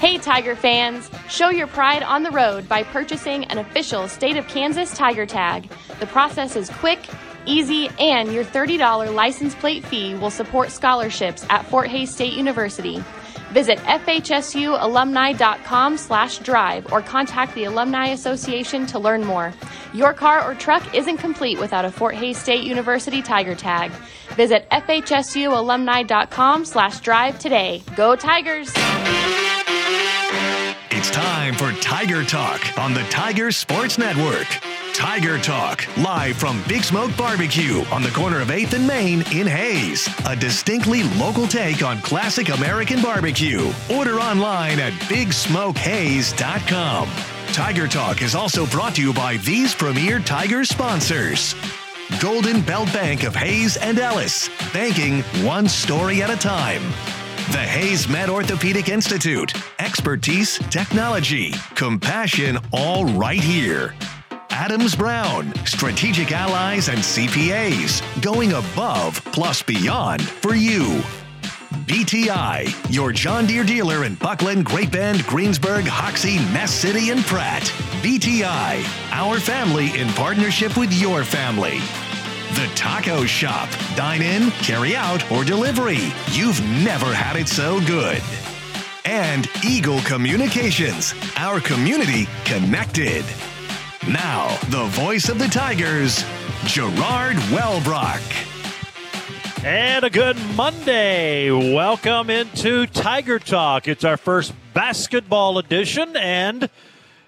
Hey, Tiger fans! Show your pride on the road by purchasing an official State of Kansas Tiger Tag. The process is quick, easy, and your $30 license plate fee will support scholarships at Fort Hays State University. Visit fhsualumni.com slash drive or contact the Alumni Association to learn more. Your car or truck isn't complete without a Fort Hays State University Tiger Tag. Visit fhsualumni.com slash drive today. Go Tigers! It's time for Tiger Talk on the Tiger Sports Network. Tiger Talk, live from Big Smoke Barbecue on the corner of 8th and Main in Hays. A distinctly local take on classic American barbecue. Order online at BigSmokeHays.com. Tiger Talk is also brought to you by these premier Tiger sponsors. Golden Belt Bank of Hays and Ellis, banking one story at a time. The Hays Med Orthopedic Institute, expertise, technology, compassion, all right here. Adams Brown, strategic allies and CPAs, going above plus beyond for you. BTI, your John Deere dealer in Buckland, Great Bend, Greensburg, Hoxie, Ness City, and Pratt. BTI, our family in partnership with your family. The Taco Shop. Dine in, carry out, or delivery. You've never had it so good. And Eagle Communications, our community connected. Now, the voice of the Tigers, Gerard Welbrock. And a good Monday. Welcome into Tiger Talk. It's our first basketball edition, and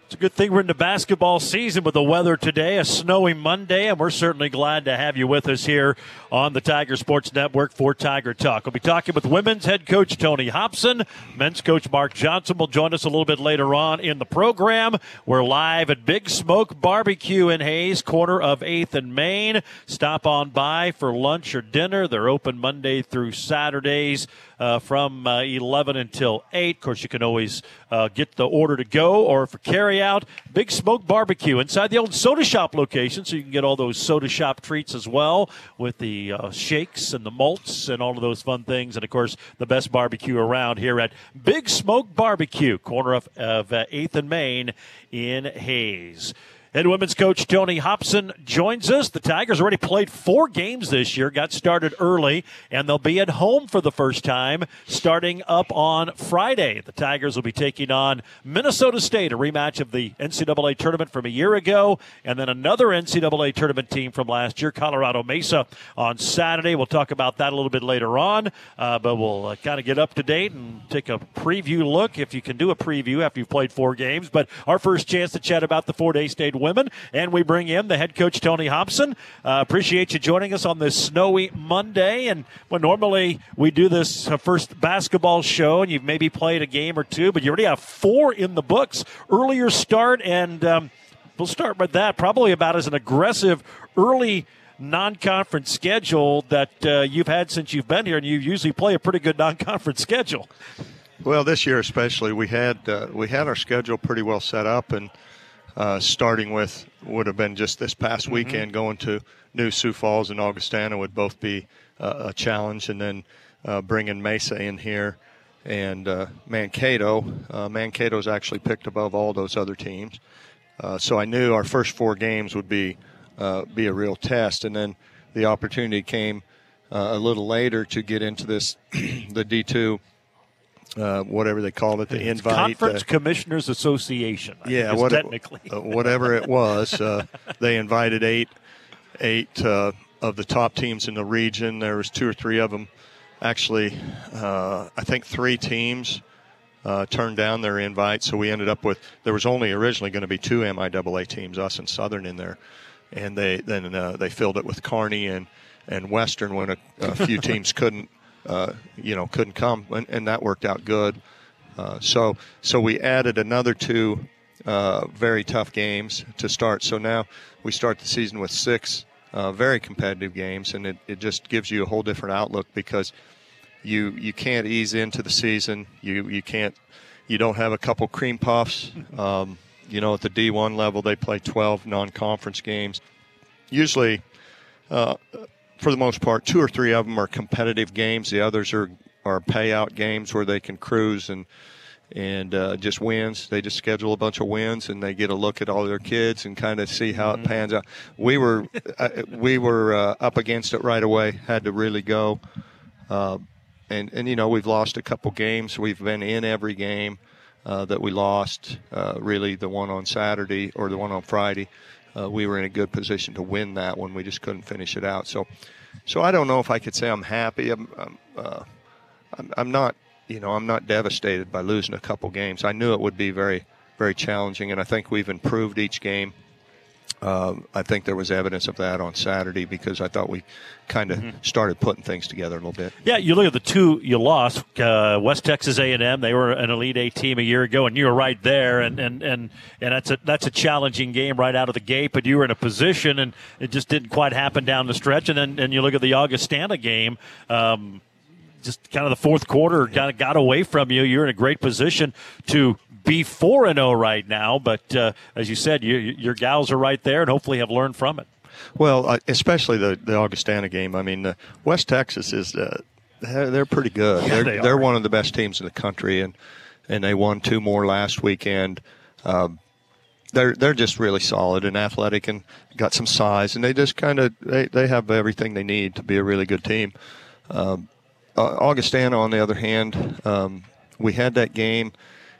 it's a good thing we're in the basketball season with the weather today, a snowy Monday, and we're certainly glad to have you with us here on the Tiger Sports Network for Tiger Talk. We'll be talking with women's head coach Tony Hobson. Men's coach Mark Johnson will join us a little bit later on in the program. We're live at Big Smoke Barbecue in Hays, corner of 8th and Main. Stop on by for lunch or dinner. They're open Monday through Saturdays. Uh, from uh, 11 until 8. Of course, you can always uh, get the order to go or for carry out. Big Smoke Barbecue inside the old soda shop location, so you can get all those soda shop treats as well with the uh, shakes and the malts and all of those fun things. And of course, the best barbecue around here at Big Smoke Barbecue, corner of, of uh, 8th and Main in Hays. Head women's coach Tony Hobson joins us. The Tigers already played four games this year, got started early, and they'll be at home for the first time starting up on Friday. The Tigers will be taking on Minnesota State, a rematch of the NCAA tournament from a year ago, and then another NCAA tournament team from last year, Colorado Mesa, on Saturday. We'll talk about that a little bit later on, uh, but we'll uh, kind of get up to date and take a preview look if you can do a preview after you've played four games. But our first chance to chat about the Fort Hays State women. And we bring in the head coach, Tony Hobson. Uh, appreciate you joining us on this snowy Monday. And when normally we do this uh, first basketball show, and you've maybe played a game or two, but you already have four in the books. Earlier start, and um, we'll start with that. Probably about as an aggressive early non-conference schedule that uh, you've had since you've been here, and you usually play a pretty good non-conference schedule. Well, this year especially, we had uh, we had our schedule pretty well set up, and uh, starting with would have been just this past mm-hmm. weekend going to New Sioux Falls and Augustana would both be uh, a challenge, and then uh, bringing Mesa in here and uh, Mankato. Uh, Mankato's actually picked above all those other teams, uh, so I knew our first four games would be uh, be a real test, and then the opportunity came a little later to get into this the D two uh, whatever they called it, the it's invite. Conference uh, Commissioners Association. I yeah, what technically. Uh, whatever it was, uh, they invited eight eight uh, of the top teams in the region. There was two or three of them. Actually, I think three teams turned down their invite, so we ended up with there was only originally going to be two MIAA teams, us and Southern, in there, and they then they filled it with Kearney and and Western when a, a few teams couldn't uh, you know, couldn't come, and, and that worked out good. Uh, so, so we added another two uh, very tough games to start. So now we start the season with six uh, very competitive games, and it, it just gives you a whole different outlook because you you can't ease into the season. You you can't you don't have a couple cream puffs. Um, you know, at the D1 level, they play 12 non-conference games. Usually, uh, for the most part, two or three of them are competitive games. The others are are payout games where they can cruise and and uh, just wins. They just schedule a bunch of wins, and they get a look at all their kids and kind of see how it Mm-hmm. pans out. We were uh, we were uh, up against it right away. Had to really go, uh, and and you know we've lost a couple games. We've been in every game uh, that we lost. Uh, really, the one on Saturday or the one on Friday, uh, we were in a good position to win that one. We just couldn't finish it out. So, so I don't know if I could say I'm happy. I'm, I'm, uh, I'm, I'm not, you know, I'm not devastated by losing a couple games. I knew it would be very, very challenging, and I think we've improved each game. Uh, I think there was evidence of that on Saturday because I thought we kind of started putting things together a little bit. Yeah, you look at the two you lost. Uh, West Texas A and M. They were an Elite Eight team a year ago, and you were right there. And and and and that's a that's a challenging game right out of the gate. But you were in a position, and it just didn't quite happen down the stretch. And then and you look at the Augustana game. Um, just kind of the fourth quarter kind of got away from you. You're in a great position to be four and zero right now. But uh, as you said, you, your gals are right there, and hopefully have learned from it. Well, uh, especially the the Augustana game. I mean, uh, West Texas is uh, they're, they're pretty good. Yeah, they're they they're one of the best teams in the country, and and they won two more last weekend. Um, they're they're just really solid and athletic and got some size, and they just kind of they, they have everything they need to be a really good team. Um, uh, Augustana, on the other hand, um, we had that game.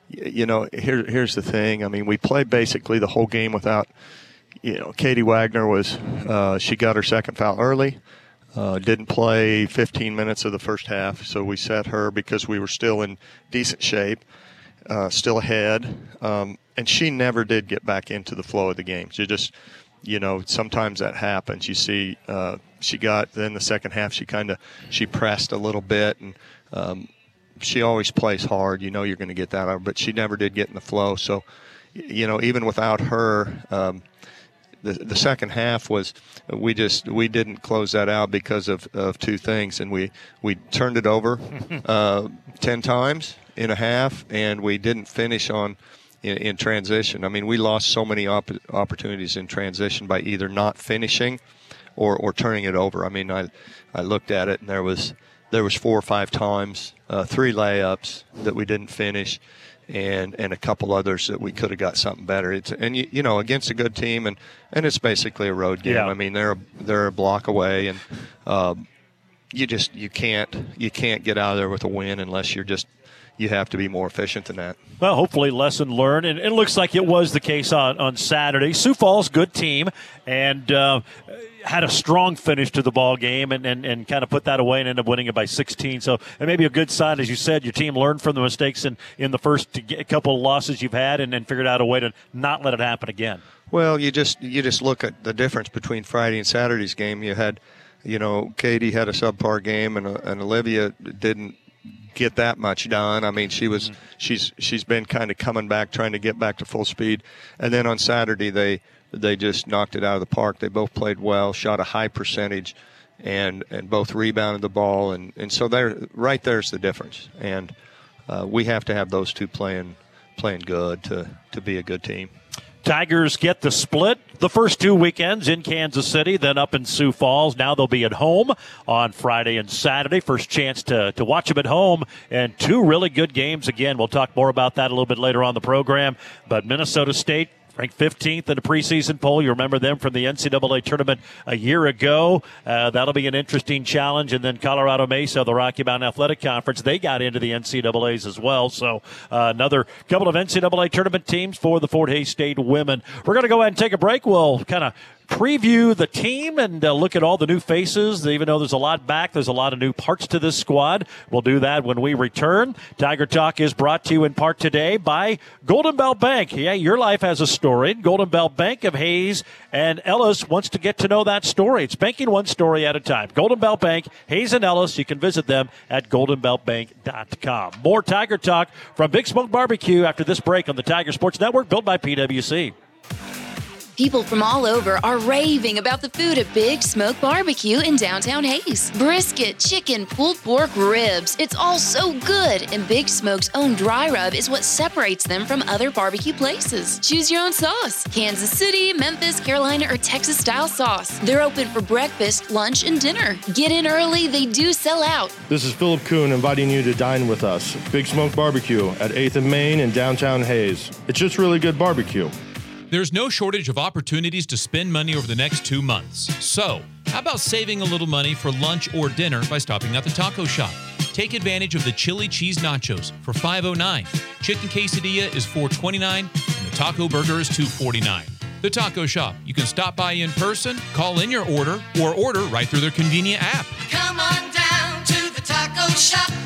You know, here here's the thing. I mean, we played basically the whole game without you know, Katie Wagner was uh, she got her second foul early. Uh, didn't play 15 minutes of the first half, so we set her because we were still in decent shape, uh, still ahead, um, and she never did get back into the flow of the game. She just, you know, sometimes that happens. You see, uh, she got then the second half she kind of she pressed a little bit and. Um, she always plays hard. You know you're going to get that out but she never did get in the flow. So, you know, even without her, um, the the second half was we just we didn't close that out because of, of two things, and we we turned it over uh, ten times in a half, and we didn't finish on. In, in transition, I mean, we lost so many op- opportunities in transition by either not finishing, or, or turning it over. I mean, I I looked at it and there was there was four or five times, uh, three layups that we didn't finish, and and a couple others that we could have got something better. It's and you, you know against a good team and and it's basically a road game. Yeah. I mean they're a, they're a block away and. Um, you just you can't you can't get out of there with a win unless you're just you have to be more efficient than that. Well, hopefully, lesson learned, and it looks like it was the case on, on Saturday. Sioux Falls, good team, and uh, had a strong finish to the ball game, and, and, and kind of put that away and ended up winning it by 16. So it may be a good sign, as you said, your team learned from the mistakes in, in the first couple of losses you've had, and, and figured out a way to not let it happen again. Well, you just you just look at the difference between Friday and Saturday's game. You had, you know, Katie had a subpar game, and uh, and Olivia didn't get that much done. I mean, she was she's she's been kind of coming back, trying to get back to full speed, and then on Saturday they they just knocked it out of the park. They both played well, shot a high percentage, and and both rebounded the ball, and and so there right there's the difference, and uh, we have to have those two playing playing good to to be a good team. Tigers get the split the first two weekends in Kansas City, then up in Sioux Falls. Now they'll be at home on Friday and Saturday. First chance to, to watch them at home and two really good games again. We'll talk more about that a little bit later on the program. But Minnesota State ranked 15th in the preseason poll. You remember them from the NCAA tournament a year ago. Uh, that'll be an interesting challenge. And then Colorado Mesa, the Rocky Mountain Athletic Conference, they got into the NCAA's as well. So uh, another couple of NCAA tournament teams for the Fort Hays State women. We're going to go ahead and take a break. We'll kind of preview the team and uh, look at all the new faces. Even though there's a lot back, there's a lot of new parts to this squad. We'll do that when we return. Tiger Talk is brought to you in part today by Golden Belt Bank. Yeah, your life has a story. Golden Belt Bank of Hays and Ellis wants to get to know that story. It's banking one story at a time. Golden Belt Bank, Hays and Ellis. You can visit them at goldenbeltbank.com. More Tiger Talk from Big Smoke Barbecue after this break on the Tiger Sports Network, built by PWC. People from all over are raving about the food at Big Smoke Barbecue in downtown Hays. Brisket, chicken, pulled pork, ribs. It's all so good, and Big Smoke's own dry rub is what separates them from other barbecue places. Choose your own sauce Kansas City, Memphis, Carolina, or Texas style sauce. They're open for breakfast, lunch, and dinner. Get in early, they do sell out. This is Philip Kuhn inviting you to dine with us. Big Smoke Barbecue at 8th and Main in downtown Hays. It's just really good barbecue. There's no shortage of opportunities to spend money over the next two months. So, how about saving a little money for lunch or dinner by stopping at the taco shop? Take advantage of the chili cheese nachos for $5.09. Chicken quesadilla is $4.29, and the taco burger is $2.49. The Taco Shop. You can stop by in person, call in your order, or order right through their convenient app. Come on down to the taco shop.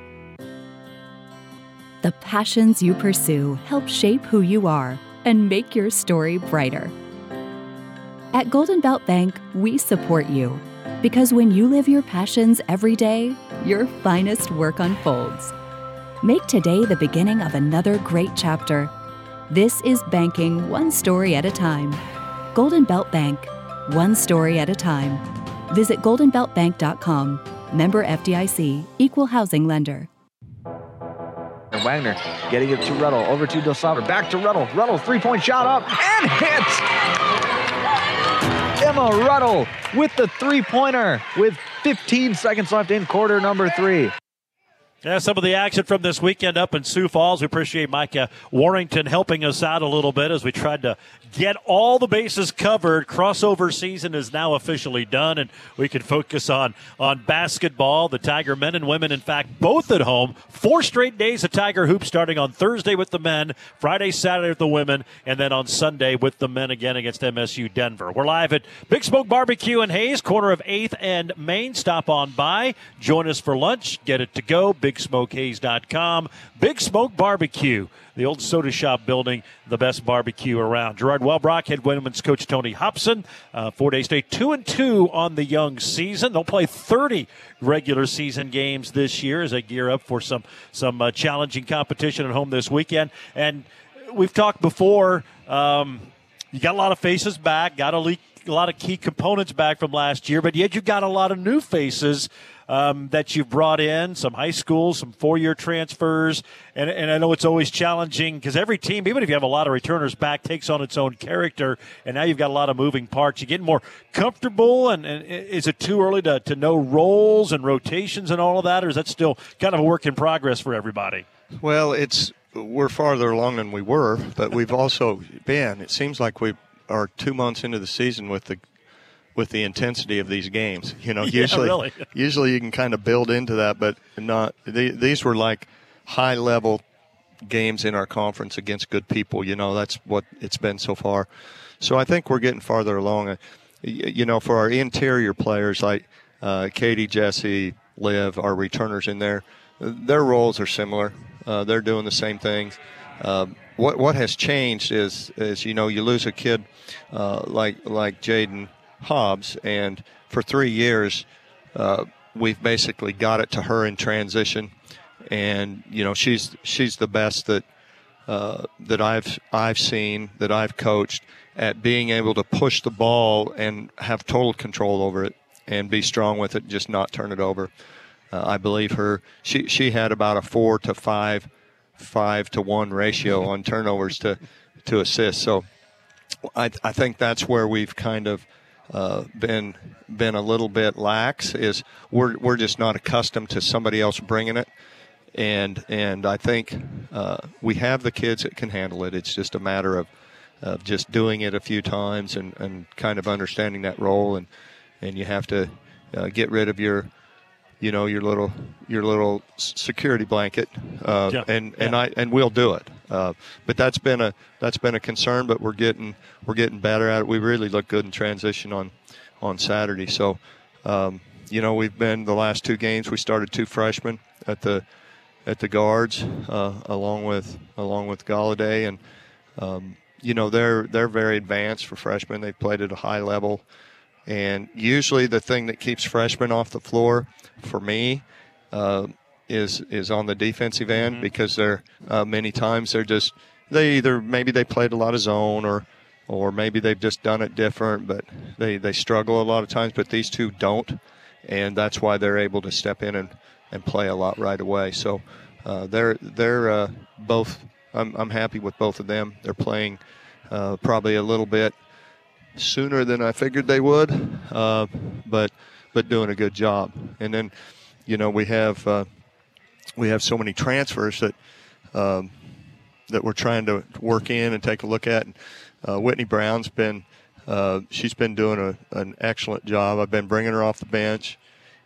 The passions you pursue help shape who you are and make your story brighter. At Golden Belt Bank, we support you because when you live your passions every day, your finest work unfolds. Make today the beginning of another great chapter. This is banking one story at a time. Golden Belt Bank, one story at a time. Visit goldenbeltbank.com. Member FDIC, equal housing lender. Wagner getting it to Ruddle, over to Dosaver, back to Ruddle. Ruddle, three-point shot up and hits. Emma Ruddle with the three-pointer with 15 seconds left in quarter number three. Yeah, some of the action from this weekend up in Sioux Falls. We appreciate Micah Warrington helping us out a little bit as we tried to get all the bases covered. Crossover season is now officially done, and we can focus on on basketball. The Tiger men and women, in fact, both at home. Four straight days of Tiger hoops, starting on Thursday with the men, Friday, Saturday with the women, and then on Sunday with the men again against MSU Denver. We're live at Big Smoke Barbecue in Hays, corner of 8th and Main. Stop on by, join us for lunch, get it to go. BigSmokeHays.com. Big Smoke Barbecue, the old soda shop building, the best barbecue around. Gerard Welbrock, head women's coach Tony Hobson. Uh, Fort Hays State, two and two on the young season. They'll play 30 regular season games this year as they gear up for some some uh, challenging competition at home this weekend. And we've talked before. Um, you got a lot of faces back, got a, a lot of key components back from last year, but yet you've got a lot of new faces um, that you've brought in, some high schools, some four year transfers. And, and I know it's always challenging because every team, even if you have a lot of returners back, takes on its own character. And now you've got a lot of moving parts. You getting more comfortable, and, and is it too early to, to know roles and rotations and all of that, or is that still kind of a work in progress for everybody? Well, it's we're farther along than we were, but we've also been. It seems like we are two months into the season with the with the intensity of these games. You know, Yeah, usually really. usually you can kind of build into that, but not. The, these were like high level games in our conference against good people. You know, that's what it's been so far. So I think we're getting farther along. Uh, You know, for our interior players like uh, Katie, Jesse, Liv, our returners in there, uh, their roles are similar. Uh, they're doing the same things. Um, what what has changed is is you know you lose a kid uh, like like Jaden Hobbs, and for three years uh, we've basically got it to her in transition, and you know she's she's the best that uh, that I've I've seen that I've coached at being able to push the ball and have total control over it and be strong with it, just not turn it over. Uh, I believe her. She she had about a four to five, five to one ratio on turnovers to to assists. So I I think that's where we've kind of uh, been been a little bit lax. Is we're we're just not accustomed to somebody else bringing it. And and I think uh, we have the kids that can handle it. It's just a matter of, of just doing it a few times and, and kind of understanding that role. And and you have to uh, get rid of your you know, your little your little security blanket, uh, Yeah, and and yeah. I and we'll do it. Uh, but that's been a that's been a concern. But we're getting we're getting better at it. We really look good in transition on on Saturday. So, um, you know, we've been the last two games. We started two freshmen at the at the guards, uh, along with along with Galladay, and um, you know they're they're very advanced for freshmen. They've played at a high level, and usually the thing that keeps freshmen off the floor, for me, uh, is is on the defensive end because they're uh, many times they're just they either maybe they played a lot of zone or or maybe they've just done it different, but they they struggle a lot of times. But these two don't, and that's why they're able to step in and, and play a lot right away. So uh, they're they're uh, both. I'm I'm happy with both of them. They're playing uh, probably a little bit sooner than I figured they would, uh, but but doing a good job. And then, you know, we have uh, we have so many transfers that um, that we're trying to work in and take a look at. And, uh, Whitney Brown's been uh, she's been doing a, an excellent job. I've been bringing her off the bench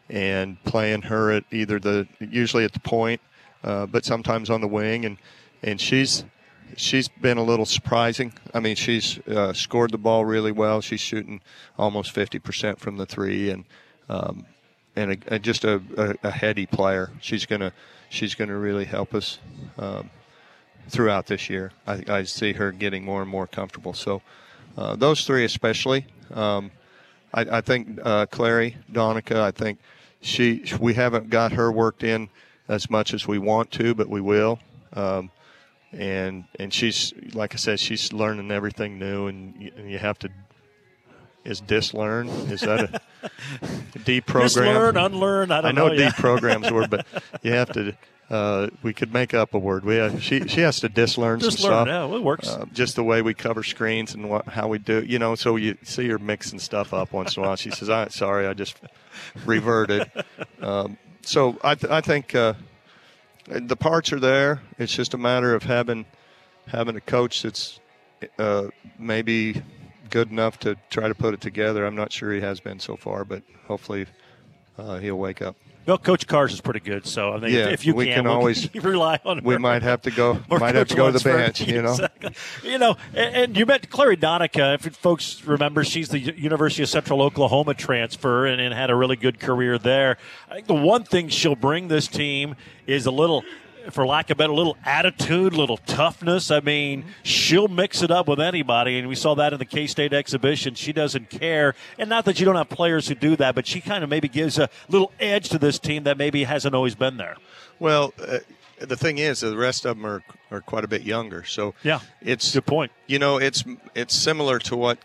and playing her at either the usually at the point, uh, but sometimes on the wing, and and she's she's been a little surprising. I mean, she's uh, scored the ball really well. She's shooting almost fifty percent from the three, and um, and a, a, just a, a, a heady player. She's gonna she's gonna really help us um, throughout this year. I, I see her getting more and more comfortable. So uh, those three especially. Um, I, I think uh, Clary Donica. I think she we haven't got her worked in as much as we want to, but we will. Um, and and she's like I said, she's learning everything new, and you, and you have to. Is dislearn? Is that a deprogram? Dislearn, unlearn. I don't I know know, deprogram's word, but you have to. Uh, we could make up a word. We have, she she has to dislearn some Dislearn, stuff. yeah, it works. Uh, just the way we cover screens and what how we do. You know, so you see her mixing stuff up once in a while. She says, "I sorry, I just reverted." Um, so I th- I think uh, the parts are there. It's just a matter of having having a coach that's uh, maybe good enough to try to put it together. I'm not sure he has been so far, but hopefully uh, he'll wake up. Well, Coach Cars is pretty good, so I think Yeah, if you we can, can always- rely on. Him, we might have to go. Might have to go to the bench. You know. Exactly. You know, and, and you met Clary Donica. If folks remember, she's the University of Central Oklahoma transfer and, and had a really good career there. I think the one thing she'll bring this team is a little. For lack of a better, a little attitude, a little toughness. I mean, she'll mix it up with anybody, and we saw that in the K State exhibition. She doesn't care, and not that you don't have players who do that, but she kind of maybe gives a little edge to this team that maybe hasn't always been there. Well, uh, the thing is, the rest of them are, are quite a bit younger. So Yeah, it's good point. You know, it's it's similar to what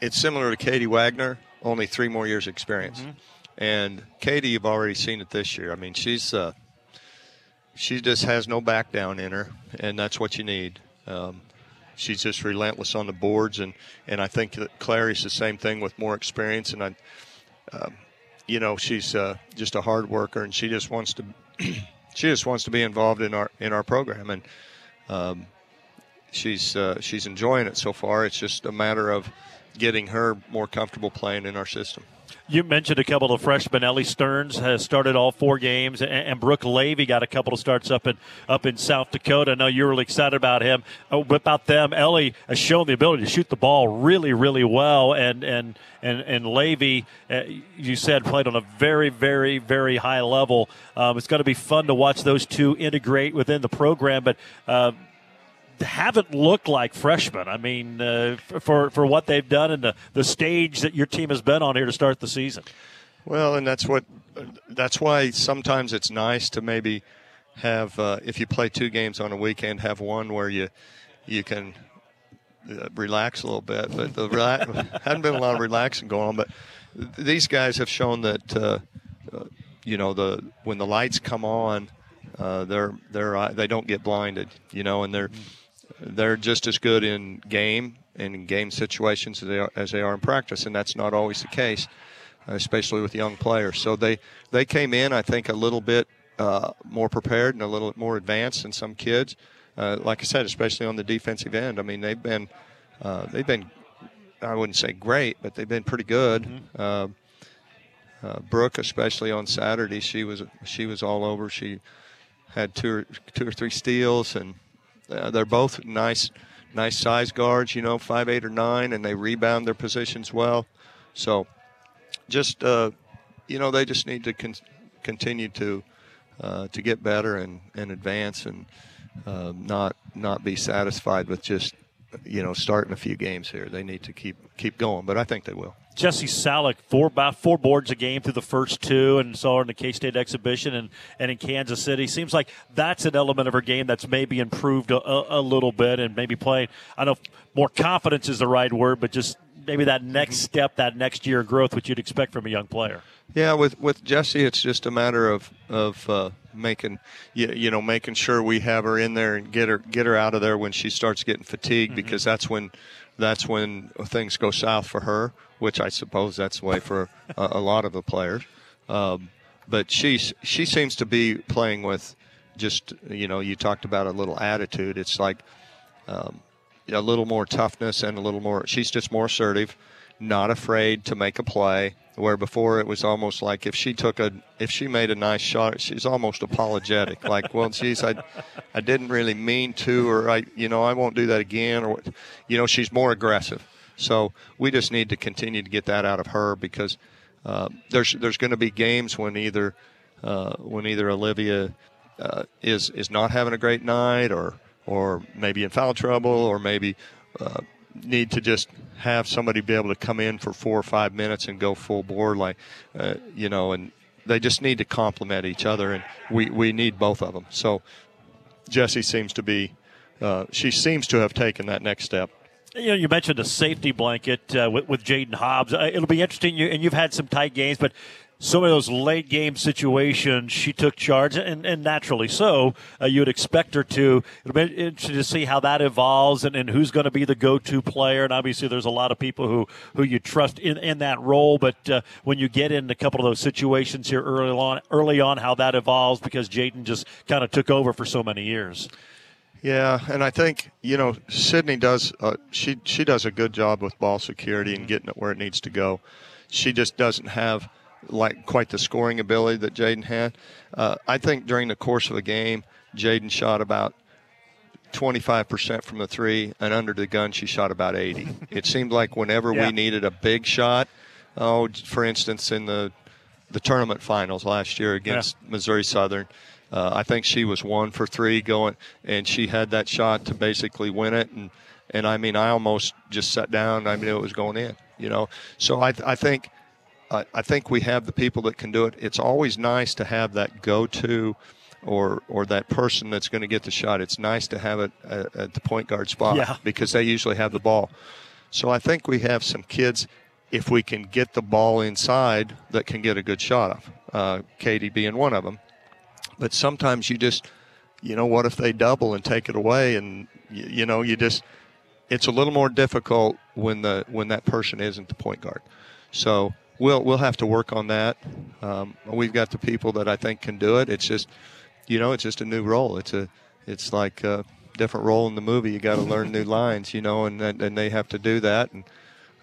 it's similar to Katie Wagner, only three more years experience. Mm-hmm. And Katie, you've already seen it this year. I mean, she's uh, she just has no back down in her, and that's what you need. Um, she's just relentless on the boards, and and I think that Clary's the same thing with more experience, and I. Um, you know she's uh, just a hard worker and she just wants to she just wants to be involved in our in our program and um, she's uh, she's enjoying it so far it's just a matter of getting her more comfortable playing in our system You mentioned a couple of freshmen. Ellie Stearns has started all four games, and, Brooke Levy got a couple of starts up in up in South Dakota. I know you're really excited about him. Oh, about them, Ellie has shown the ability to shoot the ball really, really well, and and and and Levy, uh, you said, played on a very, very, very high level. Um, it's going to be fun to watch those two integrate within the program, but. Uh, haven't looked like freshmen. I mean, uh, for for what they've done and the, the stage that your team has been on here to start the season. Well, and that's what that's why sometimes it's nice to maybe have uh, if you play two games on a weekend, have one where you you can uh, relax a little bit. But the hadn't been a lot of relaxing going on. But these guys have shown that uh, uh, you know the when the lights come on, uh, they're they're they don't get blinded. You know, and they're they're just as good in game and in game situations as they are, as they are in practice, and that's not always the case, especially with young players. So they they came in, I think, a little bit uh, more prepared and a little more advanced than some kids. Uh, like I said, especially on the defensive end. I mean, they've been uh, they've been I wouldn't say great, but they've been pretty good. Uh, uh, Brooke, especially on Saturday, she was she was all over. She had two or, two or three steals, and uh, they're both nice nice size guards. You know, five eight or nine, and they rebound their positions well. So, just uh, you know, they just need to con- continue to uh, to get better and, and advance, and uh, not not be satisfied with just you know starting a few games here. They need to keep keep going, but I think they will. Jesse Salick, four about four boards a game through the first two, and saw her in the K State exhibition and, and in Kansas City. Seems like that's an element of her game that's maybe improved a, a, a little bit and maybe playing. I don't know more confidence is the right word, but just maybe that next step, that next year of growth, which you'd expect from a young player. Yeah, with with Jesse, it's just a matter of of uh, making you, you know making sure we have her in there and get her get her out of there when she starts getting fatigued Mm-hmm. because that's when that's when things go south for her. Which I suppose that's the way for a, a lot of the players. Um, but she she seems to be playing with just you know you talked about a little attitude. It's like um, a little more toughness and a little more. She's just more assertive, not afraid to make a play. Where before it was almost like if she took a if she made a nice shot, she's almost apologetic. like, well, geez, I I didn't really mean to, or I you know I won't do that again, or you know she's more aggressive. So we just need to continue to get that out of her because uh, there's there's going to be games when either uh, when either Olivia uh, is is not having a great night or or maybe in foul trouble or maybe uh, need to just have somebody be able to come in for four or five minutes and go full board like uh, you know and they just need to complement each other and we, we need both of them so Jesse seems to be uh, she seems to have taken that next step You know, you mentioned a safety blanket uh, with, with Jaden Hobbs. Uh, it'll be interesting. You, and you've had some tight games, but so many of those late game situations, she took charge, and, and naturally so. Uh, you would expect her to. It'll be interesting to see how that evolves and, and who's going to be the go to player. And obviously, there's a lot of people who, who you trust in, in that role. But uh, when you get in a couple of those situations here early on, early on, how that evolves because Jaden just kind of took over for so many years. Yeah, and I think you know Sydney does. Uh, she she does a good job with ball security and getting it where it needs to go. She just doesn't have like quite the scoring ability that Jaden had. Uh, I think during the course of a game, Jaden shot about 25% from the three, and under the gun, she shot about 80. it seemed like whenever Yeah. we needed a big shot, oh, for instance, in the the tournament finals last year against Missouri Southern, uh, I think she was one for three going, and she had that shot to basically win it. And and I mean, I almost just sat down. I knew it was going in. You know, so I I think. I I think we have the people that can do it. It's always nice to have that go-to, or or that person that's going to get the shot. It's nice to have it at, at the point guard spot Yeah. because they usually have the ball. So I think we have some kids, if we can get the ball inside, that can get a good shot off. Uh, Katie being one of them. But sometimes you just, you know, what if they double and take it away, and you, you know, you just, it's a little more difficult when the when that person isn't the point guard. So we'll we'll have to work on that. Um, we've got the people that I think can do it. It's just, you know, it's just a new role. It's a, it's like a different role in the movie. You got to learn new lines, you know, and and they have to do that. And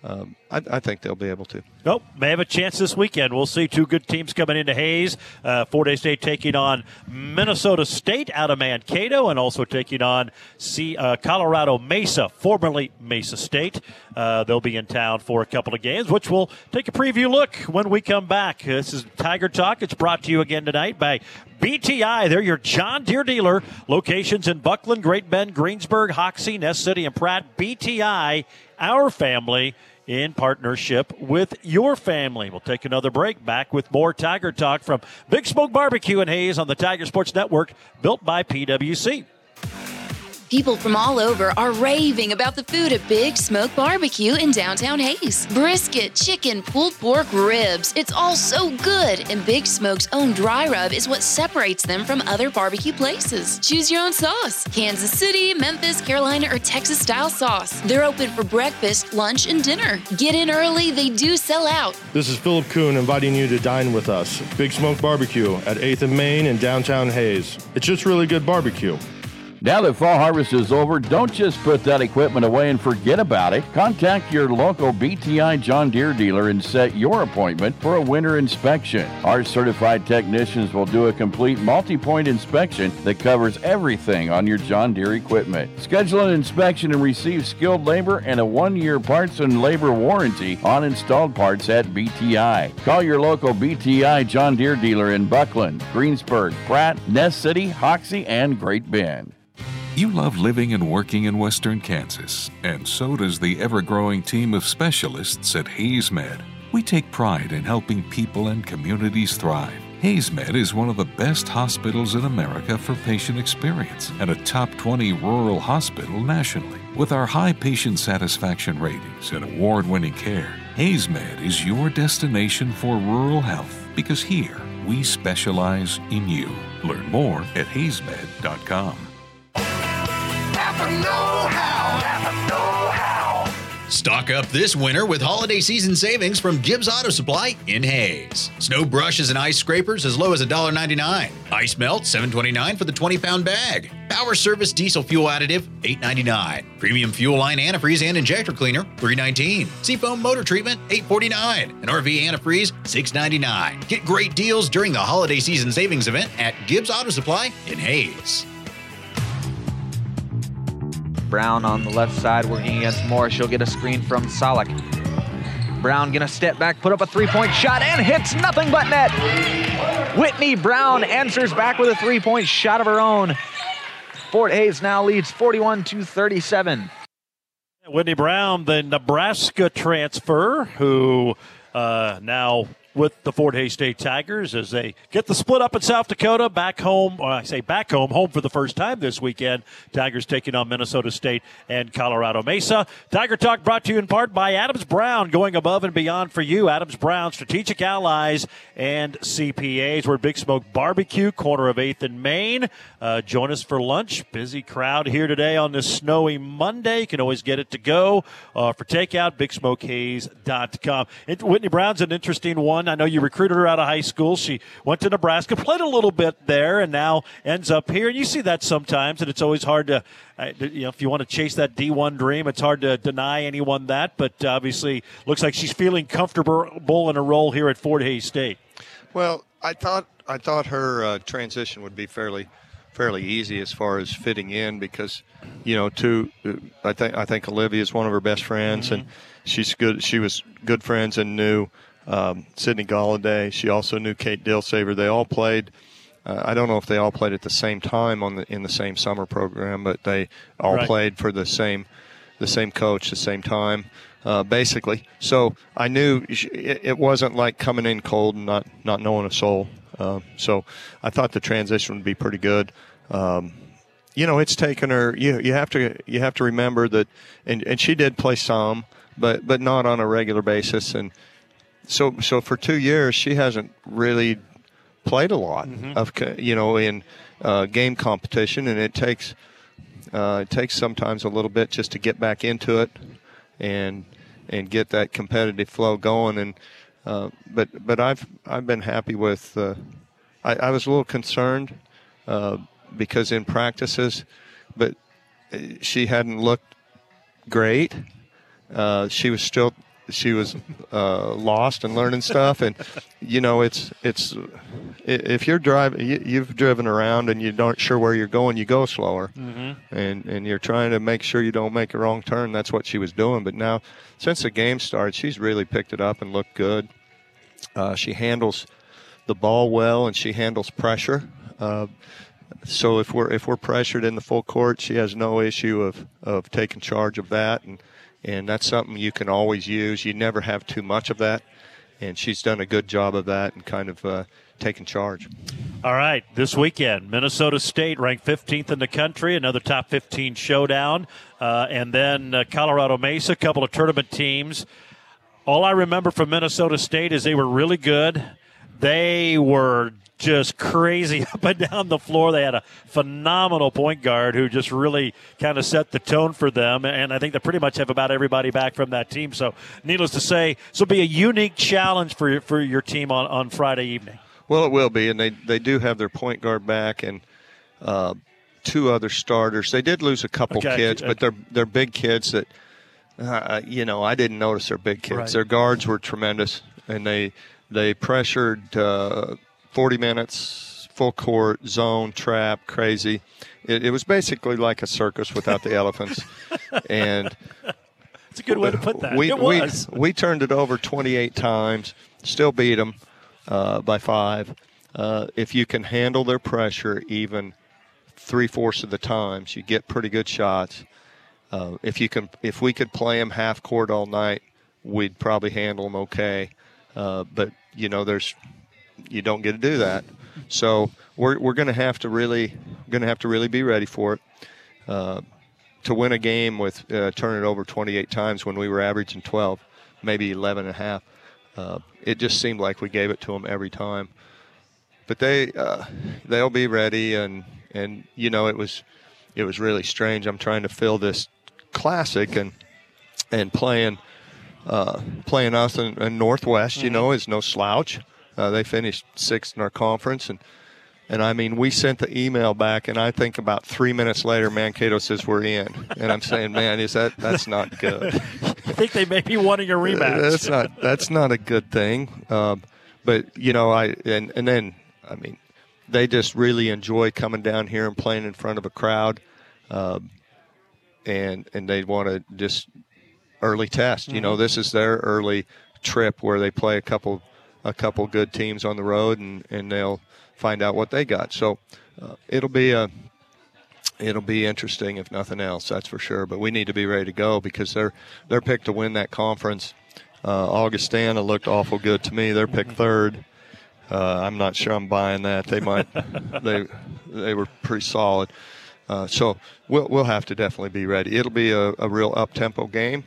um, I, I think they'll be able to. Nope, may have a chance this weekend. We'll see two good teams coming into Hays. Uh, Fort Hays State taking on Minnesota State out of Mankato, and also taking on C, uh, Colorado Mesa, formerly Mesa State. Uh, they'll be in town for a couple of games, which we'll take a preview look when we come back. This is Tiger Talk. It's brought to you again tonight by BTI. They're your John Deere dealer. Locations in Buckland, Great Bend, Greensburg, Hoxie, Ness City, and Pratt. BTI, our family in partnership with your family. We'll take another break. Back with more Tiger Talk from Big Smoke Barbecue and Hays on the Tiger Sports Network, built by PWC. People from all over are raving about the food at Big Smoke Barbecue in downtown Hays. Brisket, chicken, pulled pork, ribs. It's all so good, and Big Smoke's own dry rub is what separates them from other barbecue places. Choose your own sauce Kansas City, Memphis, Carolina, or Texas style sauce. They're open for breakfast, lunch, and dinner. Get in early, they do sell out. This is Philip Kuhn inviting you to dine with us. Big Smoke Barbecue at 8th and Main in downtown Hays. It's just really good barbecue. Now that fall harvest is over, don't just put that equipment away and forget about it. Contact your local BTI John Deere dealer and set your appointment for a winter inspection. Our certified technicians will do a complete multi point inspection that covers everything on your John Deere equipment. Schedule an inspection and receive skilled labor and a one year parts and labor warranty on installed parts at BTI. Call your local BTI John Deere dealer in Buckland, Greensburg, Pratt, Ness City, Hoxie, and Great Bend. You love living and working in western Kansas, and so does the ever growing team of specialists at Hays Med. We take pride in helping people and communities thrive. Hays Med is one of the best hospitals in America for patient experience and a top 20 rural hospital nationally. With our high patient satisfaction ratings and award winning care, Hays Med is your destination for rural health because here we specialize in you. Learn more at haysmed.com. Stock up this winter with holiday season savings from Gibbs Auto Supply in Hays. Snow brushes and ice scrapers as low as $1.99. Ice melt $7.29 for the 20 pound bag. Power service diesel fuel additive $8.99. Premium fuel line antifreeze and injector cleaner $3.19. Seafoam motor treatment $8.49. And RV antifreeze $6.99. Get great deals during the holiday season savings event at Gibbs Auto Supply in Hays. Brown on the left side working against Morris. She'll get a screen from Solak. Brown gonna step back, put up a three-point shot, and hits nothing but net. Whitney Brown answers back with a three-point shot of her own. Fort Hays now leads 41 to 37. Whitney Brown, the Nebraska transfer, who uh, now with the Fort Hays State Tigers as they get the split up in South Dakota, back home, or I say back home, home for the first time this weekend. Tigers taking on Minnesota State and Colorado Mesa. Tiger Talk brought to you in part by Adams Brown, going above and beyond for you. Adams Brown, strategic allies and CPAs. We're Big Smoke Barbecue, corner of 8th and Main. Uh, join us for lunch. Busy crowd here today on this snowy Monday. You can always get it to go uh, for takeout, bigsmokehays.com. And Whitney Brown's an interesting one. I know you recruited her out of high school. She went to Nebraska, played a little bit there, and now ends up here. And you see that sometimes, and it's always hard to, uh, you know, if you want to chase that D1 dream, it's hard to deny anyone that. But obviously, looks like she's feeling comfortable in a role here at Fort Hays State. Well, I thought I thought her uh, transition would be fairly fairly easy as far as fitting in because you know to uh, I think I think Olivia is one of her best friends and she's good she was good friends and knew um, Sydney Galladay she also knew Kate Dillsaver they all played uh, I don't know if they all played at the same time on the in the same summer program but they all Right. played for the same the same coach the same time uh, basically so I knew it wasn't like coming in cold and not not knowing a soul uh, so I thought the transition would be pretty good um, you know, it's taken her. You you have to you have to remember that, and and she did play some, but but not on a regular basis, and so so for two years she hasn't really played a lot of you know in uh, game competition, and it takes uh, it takes sometimes a little bit just to get back into it, and and get that competitive flow going, and uh, but but I've I've been happy with. Uh, I, I was a little concerned uh, because in practices, but uh, she hadn't looked great. Uh, she was still she was uh, lost and learning stuff, and you know it's it's if you're driving, you, you've driven around and you don't sure where you're going, you go slower, Mhm. and and you're trying to make sure you don't make a wrong turn. That's what she was doing. But now, since the game started, she's really picked it up and looked good. Uh, she handles the ball well and she handles pressure. Uh, so if we're if we're pressured in the full court, she has no issue of, of taking charge of that, and and that's something you can always use. You never have too much of that, and she's done a good job of that and kind of uh, taking charge. All right, this weekend, Minnesota State ranked 15th in the country, another top 15 showdown, uh, and then uh, Colorado Mesa, a couple of tournament teams. All I remember from Minnesota State is they were really good. They were just crazy up and down the floor. They had a phenomenal point guard who just really kind of set the tone for them. And I think they pretty much have about everybody back from that team. So, needless to say, this will be a unique challenge for your, for your team on, on Friday evening. Well, it will be, and they they do have their point guard back, and uh, two other starters. They did lose a couple Okay, kids, but they're they're big kids that uh, you know I didn't notice they're big kids. Right. Their guards were tremendous, and they they pressured uh, 40 minutes, full court, zone, trap, crazy. It, it was basically like a circus without the elephants, and It's a good way to put that. we it we, we turned it over 28 times, still beat them uh, by five. Uh, if you can handle their pressure even three fourths of the times, you get pretty good shots. Uh, if you can, if we could play them half court all night, we'd probably handle them okay. Uh, but you know, there's you don't get to do that. So we're we're going to have to really going to have to really be ready for it. Uh, to win a game with uh, turn it over 28 times when we were averaging 12, maybe 11 and a half. Uh, it just seemed like we gave it to them every time. But they uh, they'll be ready, and and you know it was it was really strange. I'm trying to fill this classic and and playing uh, playing us in, in Northwest. You know is no slouch. Uh, they finished sixth in our conference, and and I mean, we sent the email back, and I think about three minutes later, Mankato says we're in, and I'm saying, man, is that that's not good? I think they may be wanting a rematch. That's not that's not a good thing. Um, but you know, I and and then I mean, they just really enjoy coming down here and playing in front of a crowd, um, and and they want to just early test. You know, this is their early trip where they play a couple a couple good teams on the road, and and they'll find out what they got. So uh, it'll be a it'll be interesting if nothing else. That's for sure. But we need to be ready to go because they're they're picked to win that conference. Uh, Augustana looked awful good to me. They're picked third. Uh, I'm not sure I'm buying that. They might they they were pretty solid. Uh, so we'll we'll have to definitely be ready. It'll be a, a real up tempo game,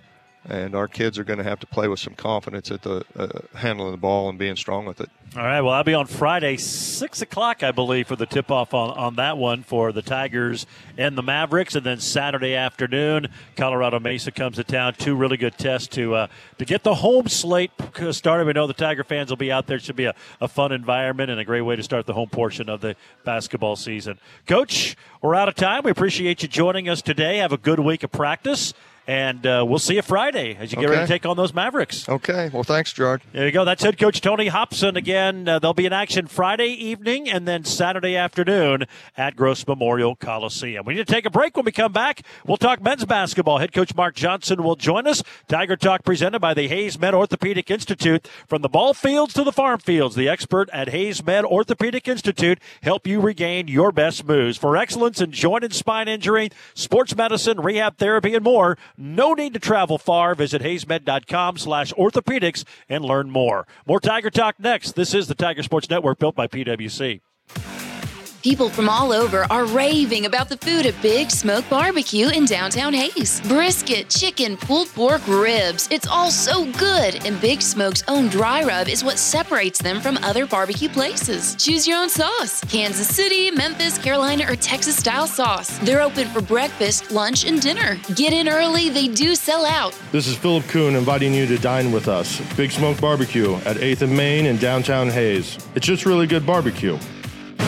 and our kids are going to have to play with some confidence at the uh, handling the ball and being strong with it. All right. Well, I'll be on Friday, six o'clock, I believe, for the tip-off on, on that one for the Tigers and the Mavericks, and then Saturday afternoon, Colorado Mesa comes to town. Two really good tests to uh, to get the home slate started. We know the Tiger fans will be out there. It should be a, a fun environment and a great way to start the home portion of the basketball season. Coach, we're out of time. We appreciate you joining us today. Have a good week of practice. And uh, we'll see you Friday as you get ready to take on those Mavericks. Okay. Well, thanks, Gerard. There you go. That's head coach Tony Hobson. Again, uh, they'll be in action Friday evening and then Saturday afternoon at Gross Memorial Coliseum. We need to take a break. When we come back, we'll talk men's basketball. Head coach Mark Johnson will join us. Tiger Talk presented by the HaysMed Orthopedic Institute. From the ball fields to the farm fields, the expert at HaysMed Orthopedic Institute help you regain your best moves. For excellence in joint and spine injury, sports medicine, rehab therapy, and more, no need to travel far. Visit haysmed.com slash orthopedics and learn more. More Tiger Talk next. This is the Tiger Sports Network built by PWC. People from all over are raving about the food at Big Smoke Barbecue in downtown Hays. Brisket, chicken, pulled pork, ribs. It's all so good, and Big Smoke's own dry rub is what separates them from other barbecue places. Choose your own sauce Kansas City, Memphis, Carolina, or Texas style sauce. They're open for breakfast, lunch, and dinner. Get in early, they do sell out. This is Philip Kuhn inviting you to dine with us. Big Smoke Barbecue at 8th and Main in downtown Hays. It's just really good barbecue.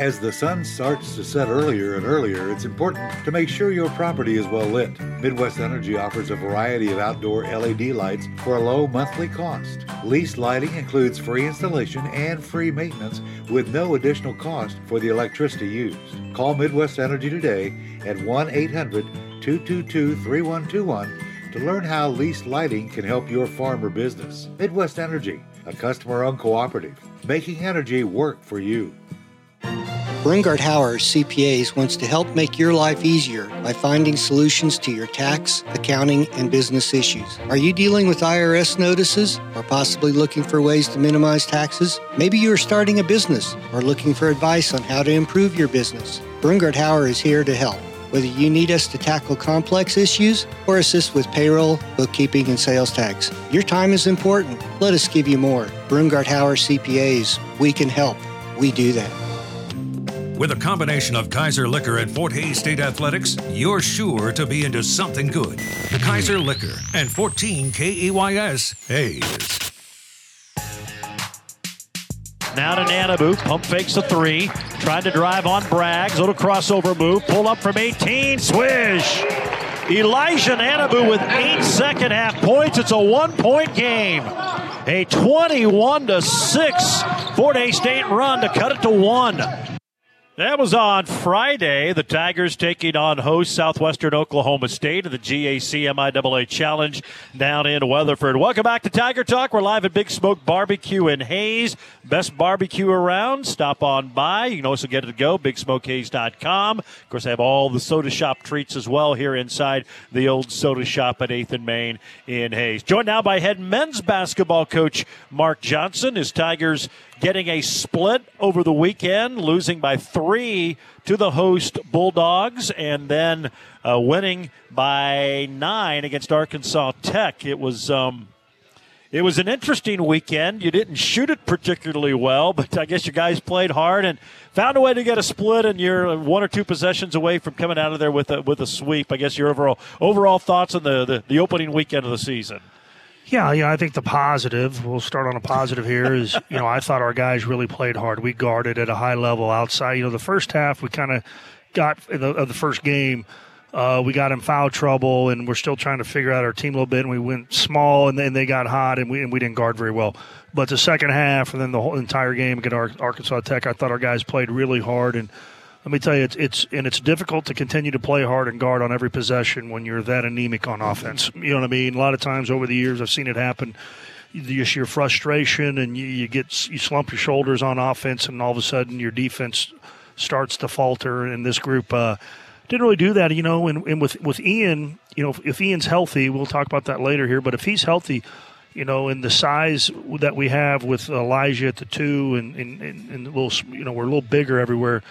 As the sun starts to set earlier and earlier, it's important to make sure your property is well lit. Midwest Energy offers a variety of outdoor LED lights for a low monthly cost. Lease lighting includes free installation and free maintenance with no additional cost for the electricity used. Call Midwest Energy today at 1 800 222 3121 to learn how lease lighting can help your farm or business. Midwest Energy, a customer owned cooperative, making energy work for you. Brungardt Hower CPAs wants to help make your life easier by finding solutions to your tax, accounting, and business issues. Are you dealing with IRS notices or possibly looking for ways to minimize taxes? Maybe you are starting a business or looking for advice on how to improve your business. Brungardt Hower is here to help. Whether you need us to tackle complex issues or assist with payroll, bookkeeping, and sales tax, your time is important. Let us give you more. Brungardt Hower CPAs, we can help. We do that. With a combination of Kaiser Liquor and Fort Hays State Athletics, you're sure to be into something good. The Kaiser Liquor and 14 KAYS Hays. Now to Nanabu. Pump fakes a three. Trying to drive on Braggs. Little crossover move. Pull up from 18. Swish. Elijah Nanabu with eight second half points. It's a one point game. A 21 to 6 Fort Hays State run to cut it to one. That was on Friday. The Tigers taking on host Southwestern Oklahoma State in the GAC MIAA Challenge down in Weatherford. Welcome back to Tiger Talk. We're live at Big Smoke Barbecue in Hays. Best barbecue around. Stop on by. You can also get it to go, bigsmokehays.com. Of course, they have all the soda shop treats as well here inside the old soda shop at 8th and Main in Hays. Joined now by head men's basketball coach Mark Johnson. His Tigers getting a split over the weekend, losing by three to the host Bulldogs, and then uh, winning by nine against Arkansas Tech. It was. Um, it was an interesting weekend. You didn't shoot it particularly well, but I guess your guys played hard and found a way to get a split, and you're one or two possessions away from coming out of there with a, with a sweep. I guess your overall overall thoughts on the, the, the opening weekend of the season. Yeah, yeah, I think the positive, we'll start on a positive here, is, you know, I thought our guys really played hard. We guarded at a high level outside. You know, the first half, we kind of got, the, of the first game, uh, we got in foul trouble, and we're still trying to figure out our team a little bit. And we went small, and then they got hot, and we and we didn't guard very well. But the second half, and then the whole entire game against Arkansas Tech, I thought our guys played really hard. And let me tell you, it's it's and it's difficult to continue to play hard and guard on every possession when you're that anemic on offense. You know what I mean? A lot of times over the years, I've seen it happen. Just your frustration, and you, you get you slump your shoulders on offense, and all of a sudden your defense starts to falter. And this group. Uh, didn't really do that, you know. And, and with with Ian, you know, if, if Ian's healthy, we'll talk about that later here. But if he's healthy, you know, in the size that we have with Elijah at the two, and and, and, and little, you know, we're a little bigger everywhere.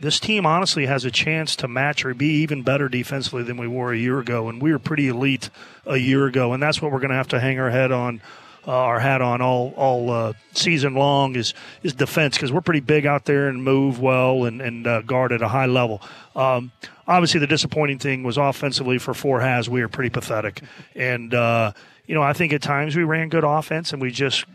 This team honestly has a chance to match or be even better defensively than we were a year ago, and we were pretty elite a year ago, and that's what we're going to have to hang our head on. Uh, our hat on all all uh, season long is is defense because we're pretty big out there and move well and and uh, guard at a high level. Um, obviously, the disappointing thing was offensively for Fort Hays we were pretty pathetic, and uh, you know I think at times we ran good offense and we just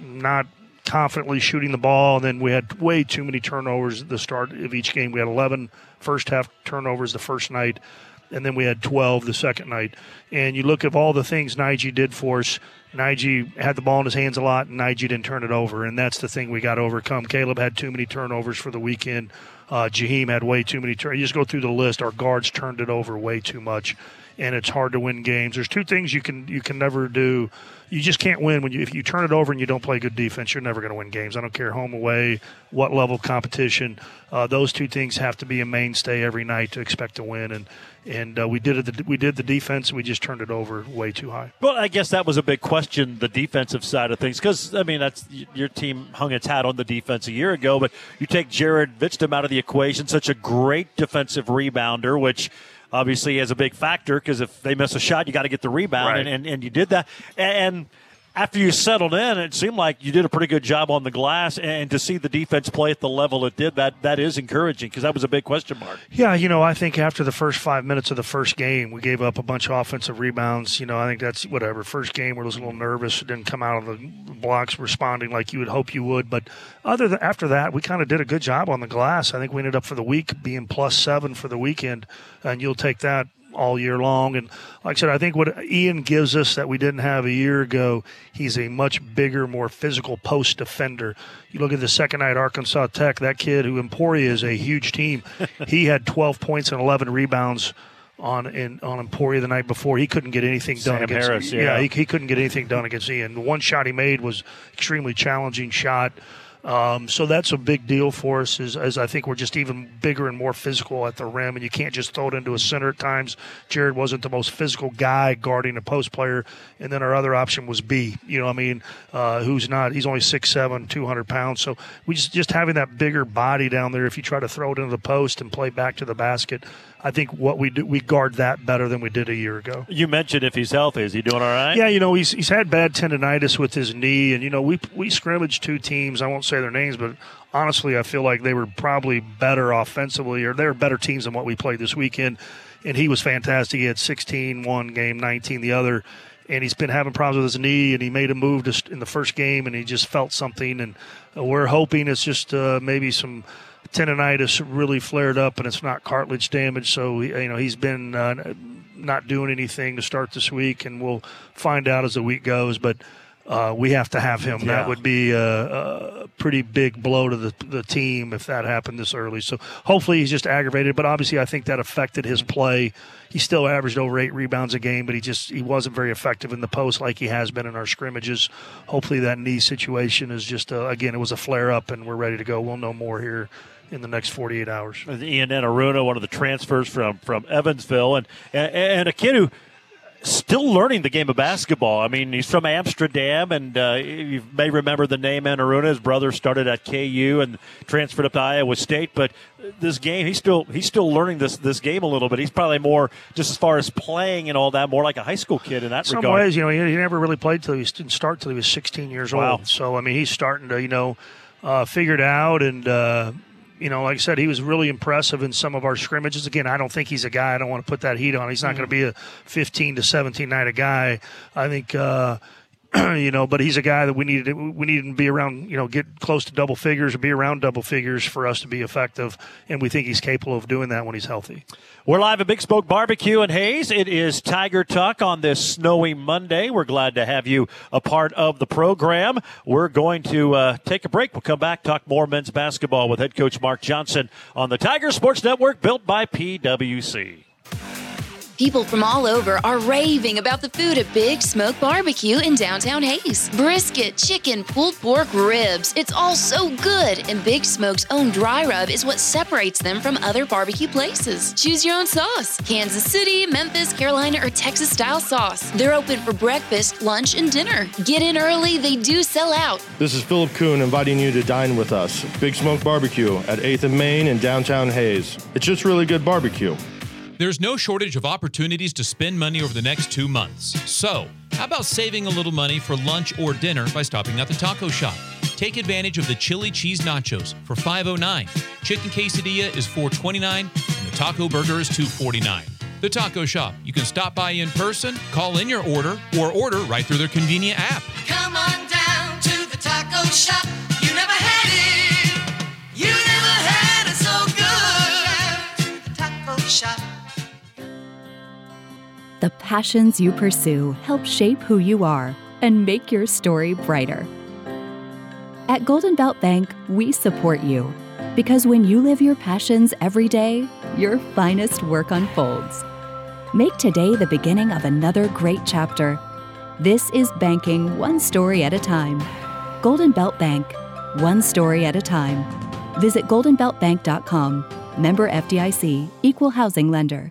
not confidently shooting the ball. And then we had way too many turnovers at the start of each game. We had 11 first half turnovers the first night, and then we had 12 the second night. And you look at all the things Nige did for us. Nige had the ball in his hands a lot, and Nige didn't turn it over. And that's the thing we got to overcome. Caleb had too many turnovers for the weekend. Uh, Jaheim had way too many turnovers. You just go through the list. Our guards turned it over way too much, and it's hard to win games. There's two things you can you can never do. You just can't win when you if you turn it over and you don't play good defense. You're never going to win games. I don't care home away, what level of competition. Uh, those two things have to be a mainstay every night to expect to win. And and uh, we did it. We did the defense. We just turned it over way too high. Well, I guess that was a big question, the defensive side of things, because I mean, that's your team hung its hat on the defense a year ago, but you take Jared Vitztum out of the equation, such a great defensive rebounder, which obviously is a big factor because if they miss a shot, you got to get the rebound, Right. and, and and you did that, and. After you settled in, it seemed like you did a pretty good job on the glass, and to see the defense play at the level it did, that that is encouraging because that was a big question mark. Yeah, you know, I think after the first five minutes of the first game, we gave up a bunch of offensive rebounds. You know, I think that's whatever. First game, we was a little nervous. Didn't come out of the blocks responding like you would hope you would. But other than after that, we kind of did a good job on the glass. I think we ended up for the week being plus seven for the weekend, and you'll take that all year long. And like I said, I think what Ian gives us that we didn't have a year ago, he's a much bigger, more physical post defender. You look at the second night, Arkansas Tech, that kid who Emporia is a huge team. he had 12 points and 11 rebounds on in on Emporia the night before. He couldn't get anything done against Harris, yeah. he, he couldn't get anything done against Ian. The one shot he made was extremely challenging shot. Um, so that's a big deal for us. Is as I think we're just even bigger and more physical at the rim, and you can't just throw it into a center at times. Jared wasn't the most physical guy guarding a post player, and then our other option was B. You know, I mean, uh, who's not? He's only 6'7", 200 pounds. So we just just having that bigger body down there. If you try to throw it into the post and play back to the basket, I think what we do we guard that better than we did a year ago. You mentioned if he's healthy, is he doing all right? Yeah, you know he's he's had bad tendonitis with his knee, and you know we we scrimmaged two teams. I won't say their names, but honestly, I feel like they were probably better offensively, or they were better teams than what we played this weekend. And he was fantastic. He had 16 one game, 19 the other, and he's been having problems with his knee. And he made a move in the first game, and he just felt something. And we're hoping it's just uh, maybe some tendonitis really flared up and it's not cartilage damage. So you know he's been uh, not doing anything to start this week, and we'll find out as the week goes. But uh, we have to have him. Yeah. That would be a, a pretty big blow to the the team if that happened this early. So hopefully he's just aggravated. But obviously I think that affected his play. He still averaged over eight rebounds a game, but he just he wasn't very effective in the post like he has been in our scrimmages. Hopefully that knee situation is just uh, again it was a flare up, and we're ready to go. We'll know more here in the next 48 hours. Ian Enaruna, one of the transfers from from Evansville, and and, and a kid who still learning the game of basketball. I mean, he's from Amsterdam, and uh, you may remember the name Enaruna. His brother started at KU and transferred up to Iowa State, but this game he's still he's still learning this this game a little bit. He's probably more just as far as playing and all that, more like a high school kid in that some regard. ways, you know, he, he never really played till he didn't start till he was 16 years Wow. old. So I mean, he's starting to you know uh, figure it out, and uh, you know, like I said, he was really impressive in some of our scrimmages. Again, I don't think he's a guy. I don't want to put that heat on. He's not Mm-hmm. going to be a 15 to 17 night a guy. I think. Uh, you know, but he's a guy that we needed. We needed to be around. You know, get close to double figures or be around double figures for us to be effective, and we think he's capable of doing that when he's healthy. We're live at Big Smoke Barbecue in Hays. It is Tiger Talk on this snowy Monday. We're glad to have you a part of the program. We're going to uh, take a break. We'll come back, talk more men's basketball with head coach Mark Johnson on the Tiger Sports Network built by PWC. People from all over are raving about the food at Big Smoke Barbecue in downtown Hays. Brisket, chicken, pulled pork, ribs. It's all so good, and Big Smoke's own dry rub is what separates them from other barbecue places. Choose your own sauce Kansas City, Memphis, Carolina, or Texas style sauce. They're open for breakfast, lunch, and dinner. Get in early, they do sell out. This is Philip Kuhn inviting you to dine with us. Big Smoke Barbecue at 8th and Main in downtown Hays. It's just really good barbecue. There's no shortage of opportunities to spend money over the next two months. So, how about saving a little money for lunch or dinner by stopping at the taco shop? Take advantage of the chili cheese nachos for $5.09. Chicken quesadilla is $4.29, and the taco burger is $2.49. The Taco Shop. You can stop by in person, call in your order, or order right through their convenient app. Come on down to the taco shop. You never had it. You never had it so good. Down to the taco shop. The passions you pursue help shape who you are and make your story brighter. At Golden Belt Bank, we support you because when you live your passions every day, your finest work unfolds. Make today the beginning of another great chapter. This is banking one story at a time. Golden Belt Bank, one story at a time. Visit goldenbeltbank.com. Member FDIC, equal housing lender.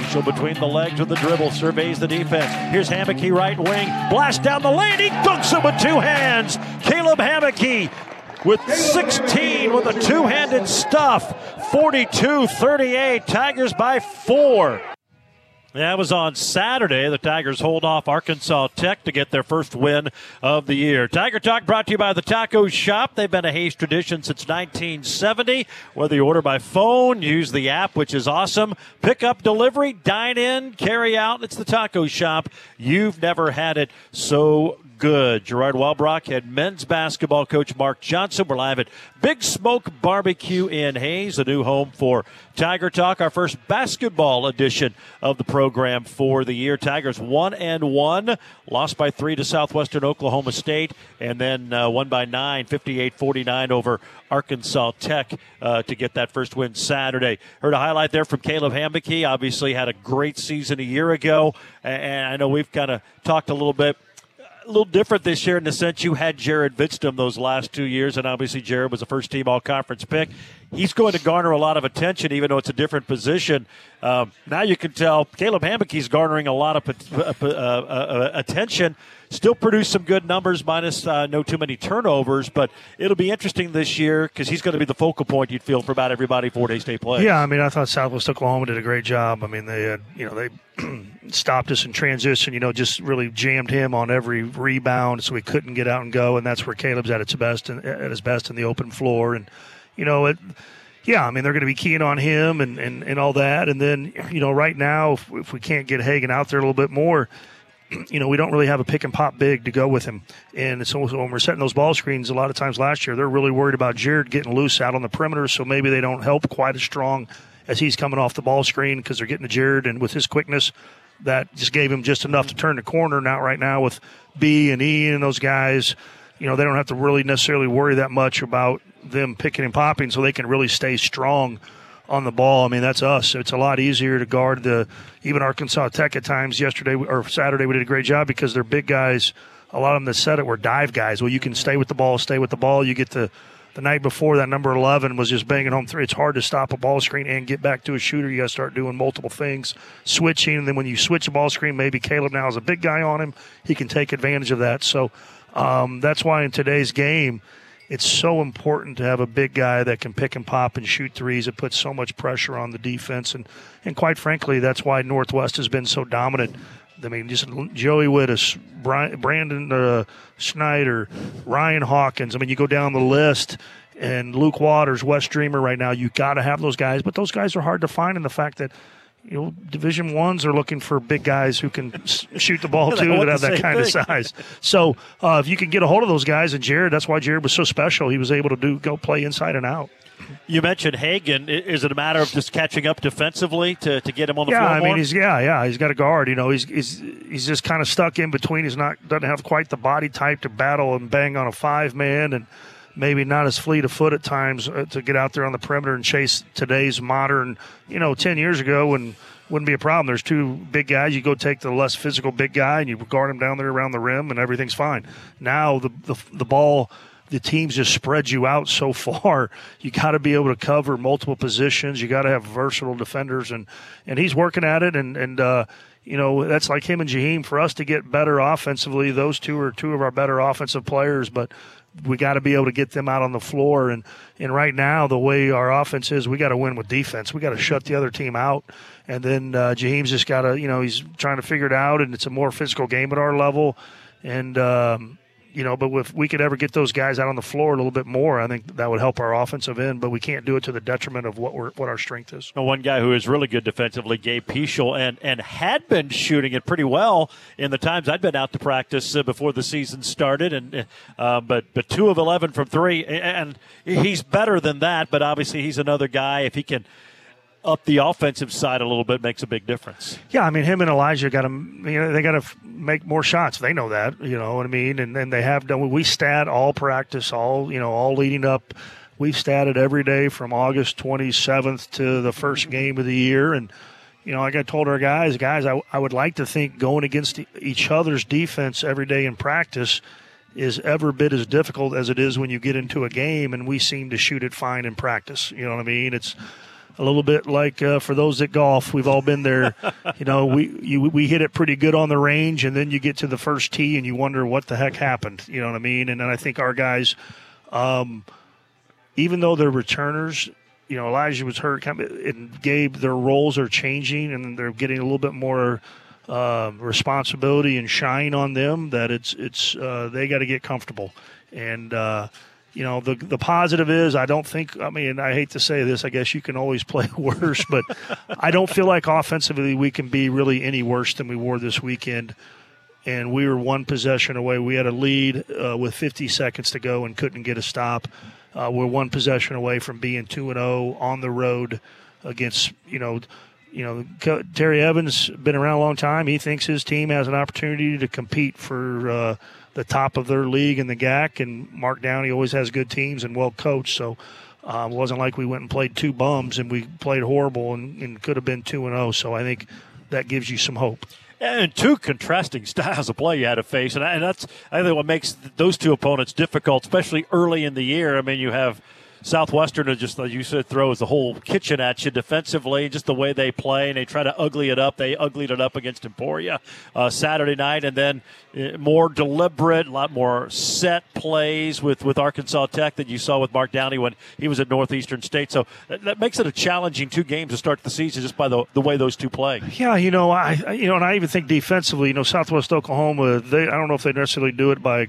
Usual between the legs with the dribble, surveys the defense. Here's Hammocky right wing, blast down the lane, he dunks it with two hands. Caleb Hammocky with 16 with a two-handed stuff. 42-38, Tigers by four. That was on Saturday. The Tigers hold off Arkansas Tech to get their first win of the year. Tiger Talk brought to you by the Taco Shop. They've been a Hays tradition since 1970. Whether you order by phone, use the app, which is awesome. Pick up, delivery, dine in, carry out. It's the Taco Shop. You've never had it so good. Gerard Wellbrock had men's basketball coach Mark Johnson. We're live at Big Smoke Barbecue in Hays, a new home for Tiger Talk, our first basketball edition of the program for the year. Tigers one and one, lost by three to Southwestern Oklahoma State, and then uh, won by nine, 58-49 over Arkansas Tech uh, to get that first win Saturday. Heard a highlight there from Caleb Hambeke. Obviously had a great season a year ago, and I know we've kind of talked a little bit a little different this year in the sense you had Jared Vitztum those last two years, and obviously Jared was a first team all conference pick. He's going to garner a lot of attention, even though it's a different position. Um, now you can tell Caleb Hammockey's garnering a lot of uh, uh, uh, attention. Still produced some good numbers, minus uh, no too many turnovers. But it'll be interesting this year because he's going to be the focal point. You'd feel for about everybody four day state play. Yeah, I mean, I thought Southwest Oklahoma did a great job. I mean, they had you know they stopped us in transition. You know, just really jammed him on every rebound, so we couldn't get out and go. And that's where Caleb's at its best at his best in the open floor. And you know it yeah, I mean they're going to be keying on him and, and, and all that. And then you know right now if, if we can't get Hagan out there a little bit more, you know we don't really have a pick and pop big to go with him. And so, when we're setting those ball screens, a lot of times last year they're really worried about Jared getting loose out on the perimeter, so maybe they don't help quite as strong as he's coming off the ball screen because they're getting to Jared and with his quickness. That just gave him just enough to turn the corner. Now, right now, with B and E and those guys, you know, they don't have to really necessarily worry that much about them picking and popping so they can really stay strong on the ball. I mean, that's us. It's a lot easier to guard the even Arkansas Tech at times. Yesterday or Saturday, we did a great job because they're big guys. A lot of them that said it were dive guys. Well, you can stay with the ball, stay with the ball. You get the the night before that number 11 was just banging home three. It's hard to stop a ball screen and get back to a shooter. You got to start doing multiple things, switching. And then when you switch a ball screen, maybe Caleb now has a big guy on him. He can take advantage of that. So um, that's why in today's game, it's so important to have a big guy that can pick and pop and shoot threes. It puts so much pressure on the defense, and and quite frankly, that's why Northwest has been so dominant. I mean, just Joey Witthus, Brandon uh, Schneider, Ryan Hawkins. I mean, you go down the list, and Luke Waters, Wes Dreamer. Right now, you got to have those guys, but those guys are hard to find. In the fact that you know, Division ones are looking for big guys who can shoot the ball too that have that kind thing. of size. So uh, if you can get a hold of those guys, and Jared, that's why Jared was so special. He was able to do go play inside and out. You mentioned Hagan. Is it a matter of just catching up defensively to, to get him on the yeah, floor? Yeah, I mean, he's yeah, yeah, he's got a guard. You know, he's he's he's just kind of stuck in between. He's not doesn't have quite the body type to battle and bang on a five man and maybe not as fleet of foot at times uh, to get out there on the perimeter and chase today's modern. You know, ten years ago when wouldn't be a problem. There's two big guys. You go take the less physical big guy and you guard him down there around the rim, and everything's fine. Now the the, the ball. The teams just spread you out so far. You got to be able to cover multiple positions. You got to have versatile defenders, and and he's working at it. And and uh, you know that's like him and Jaheim. For us to get better offensively, those two are two of our better offensive players. But we got to be able to get them out on the floor. And and right now, the way our offense is, we got to win with defense. We got to shut the other team out. And then uh, Jaheim's just got to, you know, he's trying to figure it out. And it's a more physical game at our level. And um, you know, but if we could ever get those guys out on the floor a little bit more, I think that would help our offensive end. But we can't do it to the detriment of what we're what our strength is. Well, one guy who is really good defensively, Gabe Peschel, and and had been shooting it pretty well in the times I'd been out to practice uh, before the season started, and uh, but but two of eleven from three, and he's better than that. But obviously, he's another guy if he can up the offensive side a little bit makes a big difference. Yeah, I mean him and Elijah got to you know they got to make more shots. They know that, you know what I mean, and and they have done. We stat all practice, all you know, all leading up. We've statted every day from August 27th to the first game of the year, and you know, like I told our guys, guys, I, I would like to think going against each other's defense every day in practice is ever bit as difficult as it is when you get into a game, and we seem to shoot it fine in practice. You know what I mean? It's a little bit like uh, for those that golf, we've all been there. you know, we you, we hit it pretty good on the range, and then you get to the first tee and you wonder what the heck happened. You know what I mean? And then I think our guys, um, even though they're returners, you know, Elijah was hurt, and Gabe, their roles are changing, and they're getting a little bit more. Uh, responsibility and shine on them that it's it's uh, they got to get comfortable and uh, you know the the positive is I don't think I mean I hate to say this I guess you can always play worse but I don't feel like offensively we can be really any worse than we were this weekend and we were one possession away. We had a lead uh, with 50 seconds to go and couldn't get a stop. Uh, we're one possession away from being two and zero on the road against you know. You know, Terry Evans been around a long time. He thinks his team has an opportunity to compete for uh, the top of their league in the GAC. And Mark Downey always has good teams and well coached. So um, it wasn't like we went and played two bums and we played horrible and, and could have been two and zero. So I think that gives you some hope. And two contrasting styles of play you had to face, and that's I think what makes those two opponents difficult, especially early in the year. I mean, you have Southwestern, just like you said, throws the whole kitchen at you defensively, just the way they play, and they try to ugly it up. They uglied it up against Emporia uh, Saturday night, and then uh, more deliberate, a lot more set plays with, with Arkansas Tech that you saw with Mark Downey when he was at Northeastern State. So that, that makes it a challenging two games to start the season just by the, the way those two play. Yeah, you know, I- you know, and I even think defensively, you know, Southwest Oklahoma, they I don't know if they necessarily do it by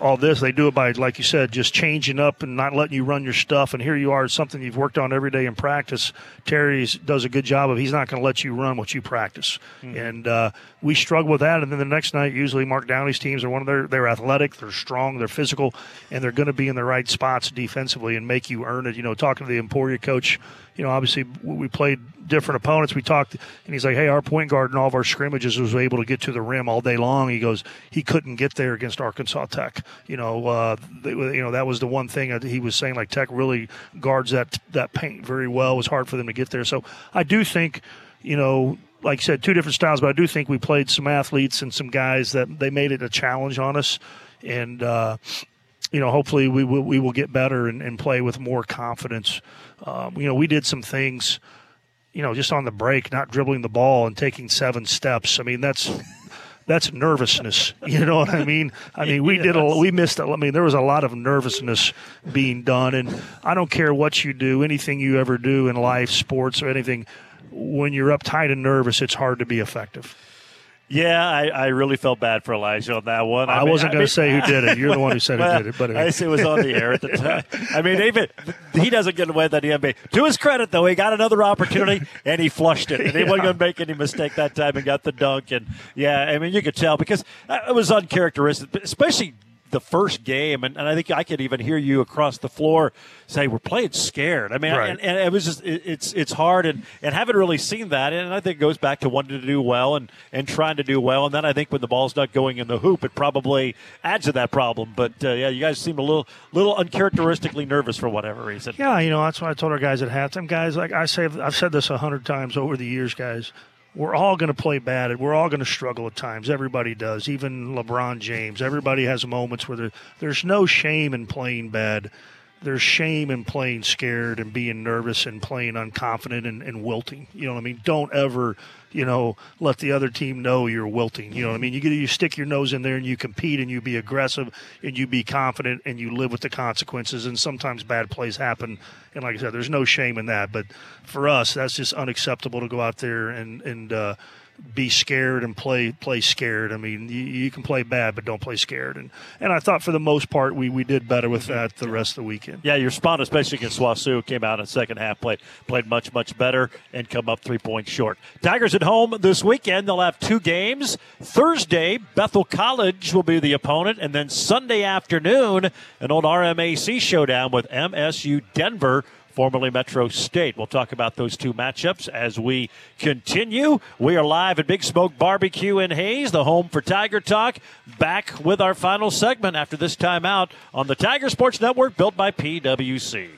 all this. They do it by, like you said, just changing up and not letting you run your stuff. And here you are, something you've worked on every day in practice. Terry does a good job of he's not going to let you run what you practice, and uh, we struggle with that. And then the next night, usually Mark Downey's teams are one of their they're athletic, they're strong, they're physical, and they're going to be in the right spots defensively and make you earn it. You know, talking to the Emporia coach, you know, obviously we played different opponents. We talked, and he's like, "Hey, our point guard in all of our scrimmages was able to get to the rim all day long." He goes, "He couldn't get there against Arkansas Tech." You know, uh, they, you know that was the one thing he was saying. Like Tech really guards that that paint very well. It was hard for them to get there. So I do think, you know. Like I said, two different styles, but I do think we played some athletes and some guys that they made it a challenge on us, and uh, you know, hopefully we will we will get better and, and play with more confidence. Um, you know, we did some things, you know, just on the break, not dribbling the ball and taking seven steps. I mean, that's that's nervousness. You know what I mean? I mean, we did a we missed. A, I mean, there was a lot of nervousness being done, and I don't care what you do, anything you ever do in life, sports or anything. When you're uptight and nervous, it's hard to be effective. Yeah, I, I really felt bad for Elijah on that one. I, mean- wasn't going mean- to say who did it. You're the one who said Well, who did it. But I guess it was on the air at the time. I mean, even he doesn't get away with that NBA. To his credit, though, he got another opportunity and he flushed it, and he wasn't going to make any mistake that time and got the dunk. And yeah, I mean, you could tell because uh, it was uncharacteristic, especially the first game, and, and I think I could even hear you across the floor say we're playing scared. I mean, Right. and, and it was just it, it's it's hard, and and haven't really seen that, and I think it goes back to wanting to do well and and trying to do well, and then I think when the ball's not going in the hoop, it probably adds to that problem. But uh, yeah, you guys seem a little little uncharacteristically nervous for whatever reason. Yeah, you know that's why I told our guys at halftime. Guys, like I say, I've said this a hundred times over the years, guys. We're all going to play bad, and we're all going to struggle at times. Everybody does, even LeBron James. Everybody has moments where there, there's no shame in playing bad. There's shame in playing scared and being nervous and playing unconfident and, and wilting. You know what I mean? Don't ever, you know, let the other team know you're wilting. You know what I mean? You get you stick your nose in there and you compete and you be aggressive and you be confident and you live with the consequences. And sometimes bad plays happen. And like I said, there's no shame in that. But for us, that's just unacceptable to go out there and and uh, be scared and play play scared. I mean, you, you can play bad, but don't play scared. And and I thought for the most part we, we did better with that the rest of the weekend. Yeah, your spot, especially against Swasu, came out in second half, played played much much better, and come up three points short. Tigers at home this weekend. They'll have two games. Thursday, Bethel College will be the opponent, and then Sunday afternoon, an old RMAC showdown with MSU Denver. Formerly Metro State. We'll talk about those two matchups as we continue. We are live at Big Smoke Barbecue in Hays, the home for Tiger Talk. Back with our final segment after this timeout on the Tiger Sports Network, built by PWC.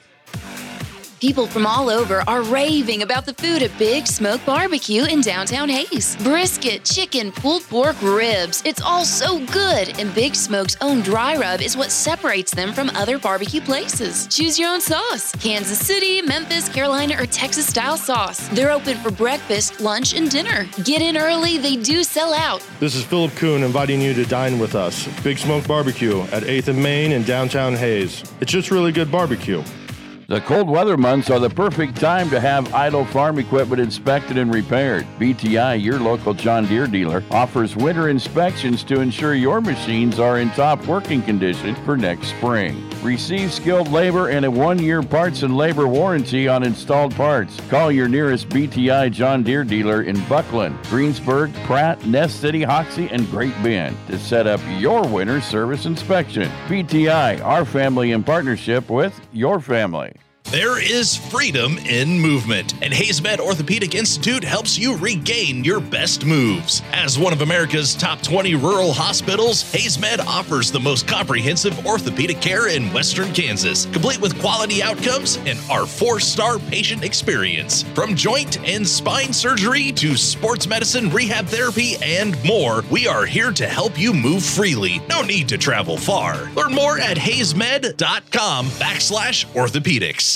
People from all over are raving about the food at Big Smoke Barbecue in downtown Hays. Brisket, chicken, pulled pork, ribs. It's all so good, and Big Smoke's own dry rub is what separates them from other barbecue places. Choose your own sauce Kansas City, Memphis, Carolina, or Texas style sauce. They're open for breakfast, lunch, and dinner. Get in early, they do sell out. This is Philip Kuhn inviting you to dine with us. Big Smoke Barbecue at 8th and Main in downtown Hays. It's just really good barbecue. The cold weather months are the perfect time to have idle farm equipment inspected and repaired. BTI, your local John Deere dealer, offers winter inspections to ensure your machines are in top working condition for next spring. Receive skilled labor and a one year parts and labor warranty on installed parts. Call your nearest BTI John Deere dealer in Bucklin, Greensburg, Pratt, Ness City, Hoxie, and Great Bend to set up your winter service inspection. BTI, our family in partnership with your family. There is freedom in movement, and HaysMed Orthopedic Institute helps you regain your best moves. As one of America's top 20 rural hospitals, HaysMed offers the most comprehensive orthopedic care in western Kansas, complete with quality outcomes and our four star patient experience. From joint and spine surgery to sports medicine, rehab therapy, and more, we are here to help you move freely. No need to travel far. Learn more at haysmed.com backslash orthopedics.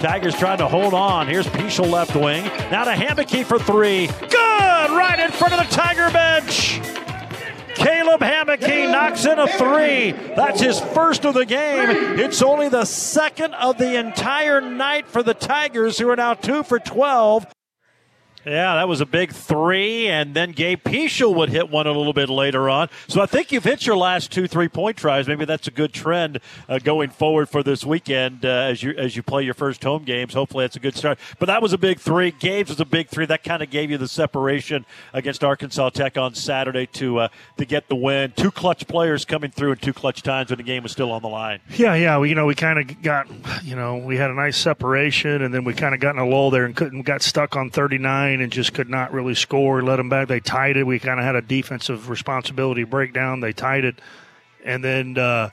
Tigers trying to hold on. Here's Pichel left wing. Now to Hammocky for three. Good! Right in front of the Tiger bench. Caleb Hammocky knocks in a three. That's his first of the game. It's only the second of the entire night for the Tigers, who are now two for 12. Yeah, that was a big three, and then Gabe Pichel would hit one a little bit later on. So I think you've hit your last two three-point tries. Maybe that's a good trend uh, going forward for this weekend uh, as you as you play your first home games. Hopefully, that's a good start. But that was a big three. Gabe's was a big three. That kind of gave you the separation against Arkansas Tech on Saturday to uh, to get the win. Two clutch players coming through in two clutch times when the game was still on the line. Yeah, yeah. We, you know, we kind of got, you know, we had a nice separation, and then we kind of got in a lull there and couldn't got stuck on 39 and just could not really score. Let them back. They tied it. We kind of had a defensive responsibility breakdown. They tied it, and then. Uh,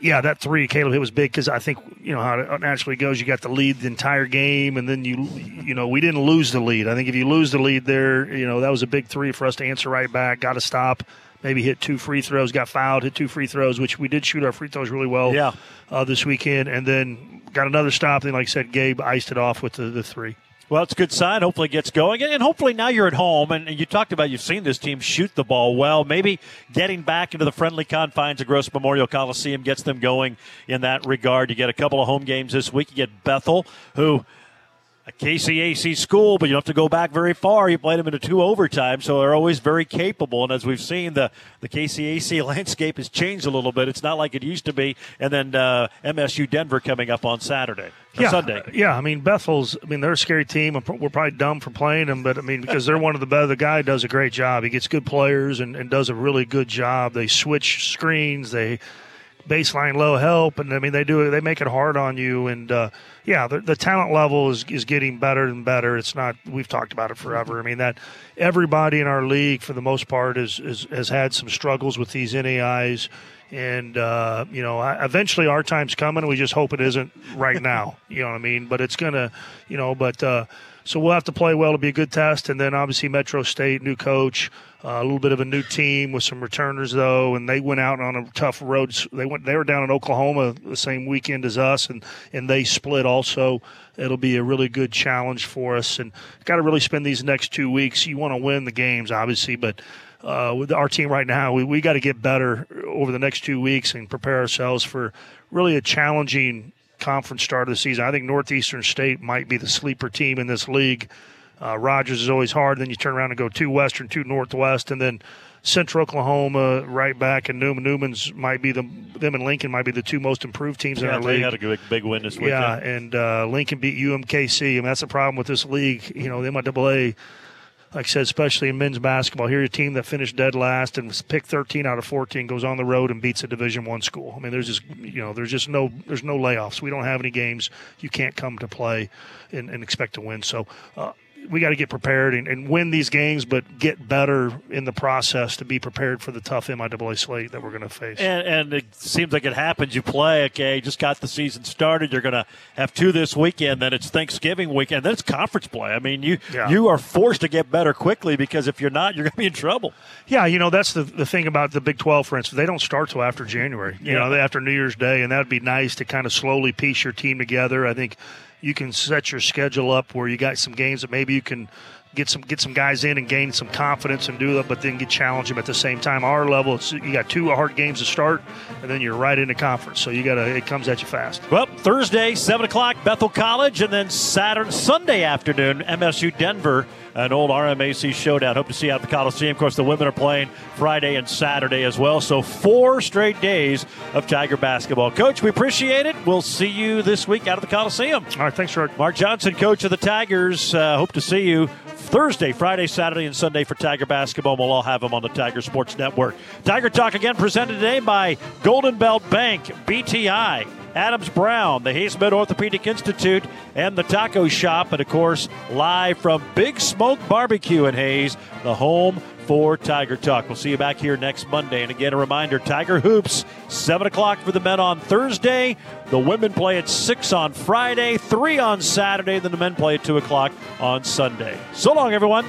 yeah, that three Caleb hit was big because I think you know how it naturally goes. You got the lead the entire game, and then you you know we didn't lose the lead. I think if you lose the lead there, you know that was a big three for us to answer right back. Got to stop. Maybe hit two free throws. Got fouled. Hit two free throws, which we did shoot our free throws really well. Yeah. Uh, this weekend, and then got another stop. Then, like I said, Gabe iced it off with the, the three. Well, it's a good sign. Hopefully, it gets going, and hopefully now you're at home. And you talked about you've seen this team shoot the ball well. Maybe getting back into the friendly confines of Gross Memorial Coliseum gets them going in that regard. You get a couple of home games this week. You get Bethel, who a KCAC school, but you don't have to go back very far. You played them into two overtime, so they're always very capable. And as we've seen, the, the KCAC landscape has changed a little bit. It's not like it used to be. And then uh, MSU Denver coming up on Saturday, yeah, Sunday. Yeah, I mean Bethel's. I mean they're a scary team. We're probably dumb for playing them, but I mean because they're one of the better. The guy does a great job. He gets good players and, and does a really good job. They switch screens. They baseline low help, and I mean they do. They make it hard on you. And uh, yeah, the, the talent level is is getting better and better. It's not. We've talked about it forever. I mean that everybody in our league, for the most part, is, is has had some struggles with these NAIs. And uh, you know, eventually our time's coming. We just hope it isn't right now. you know what I mean? But it's gonna, you know. But uh, so we'll have to play well to be a good test. And then obviously Metro State, new coach, uh, a little bit of a new team with some returners though, and they went out on a tough road. They went. They were down in Oklahoma the same weekend as us, and and they split also. It'll be a really good challenge for us, and got to really spend these next two weeks. You want to win the games, obviously, but uh, with our team right now, we, we got to get better over the next two weeks and prepare ourselves for really a challenging conference start of the season. I think Northeastern State might be the sleeper team in this league. Uh, Rogers is always hard. Then you turn around and go two Western, two Northwest, and then Central Oklahoma right back, and Newman. Newman's might be the them and Lincoln might be the two most improved teams in Yeah, our they league. had a big, big win this weekend. Yeah, and uh, Lincoln beat UMKC. I mean, that's the problem with this league. You know, the MIAA, like I said, especially in men's basketball. Here's a team that finished dead last and was picked 13 out of 14, goes on the road and beats a Division One school. I mean, there's just you know, there's just no there's no layoffs. We don't have any games you can't come to play and, and expect to win. So. Uh, we got to get prepared and, and win these games, but get better in the process to be prepared for the tough MIAA slate that we're going to face. And, and it seems like it happens. You play, okay, just got the season started. You're going to have two this weekend. Then it's Thanksgiving weekend. Then it's conference play. I mean, you Yeah. you are forced to get better quickly because if you're not, you're going to be in trouble. Yeah, you know that's the the thing about the Big Twelve, for instance. They don't start till after January. You Yeah. know, after New Year's Day, and that'd be nice to kind of slowly piece your team together. I think you can set your schedule up where you got some games that maybe you can get some get some guys in and gain some confidence and do that, but then get challenge them at the same time. Our level, it's, you got two hard games to start, and then you're right into conference. So you got to it comes at you fast. Well, Thursday, 7 o'clock, Bethel College, and then Saturday, Sunday afternoon, MSU Denver, an old RMAC showdown. Hope to see you out at the Coliseum. Of course, the women are playing Friday and Saturday as well. So, four straight days of Tiger basketball. Coach, we appreciate it. We'll see you this week out of the Coliseum. All right, thanks, Rick. Mark Johnson, coach of the Tigers. Uh, hope to see you Thursday, Friday, Saturday, and Sunday for Tiger basketball. We'll all have them on the Tiger Sports Network. Tiger Talk again presented today by Golden Belt Bank, BTI, Adams Brown, the HaysMed Orthopedic Institute, and the Taco Shop. And of course, live from Big Smoke Barbecue in Hays, the home for Tiger Talk. We'll see you back here next Monday. And again, a reminder Tiger Hoops, 7 o'clock for the men on Thursday. The women play at 6 on Friday, 3 on Saturday. Then the men play at 2 o'clock on Sunday. So long, everyone.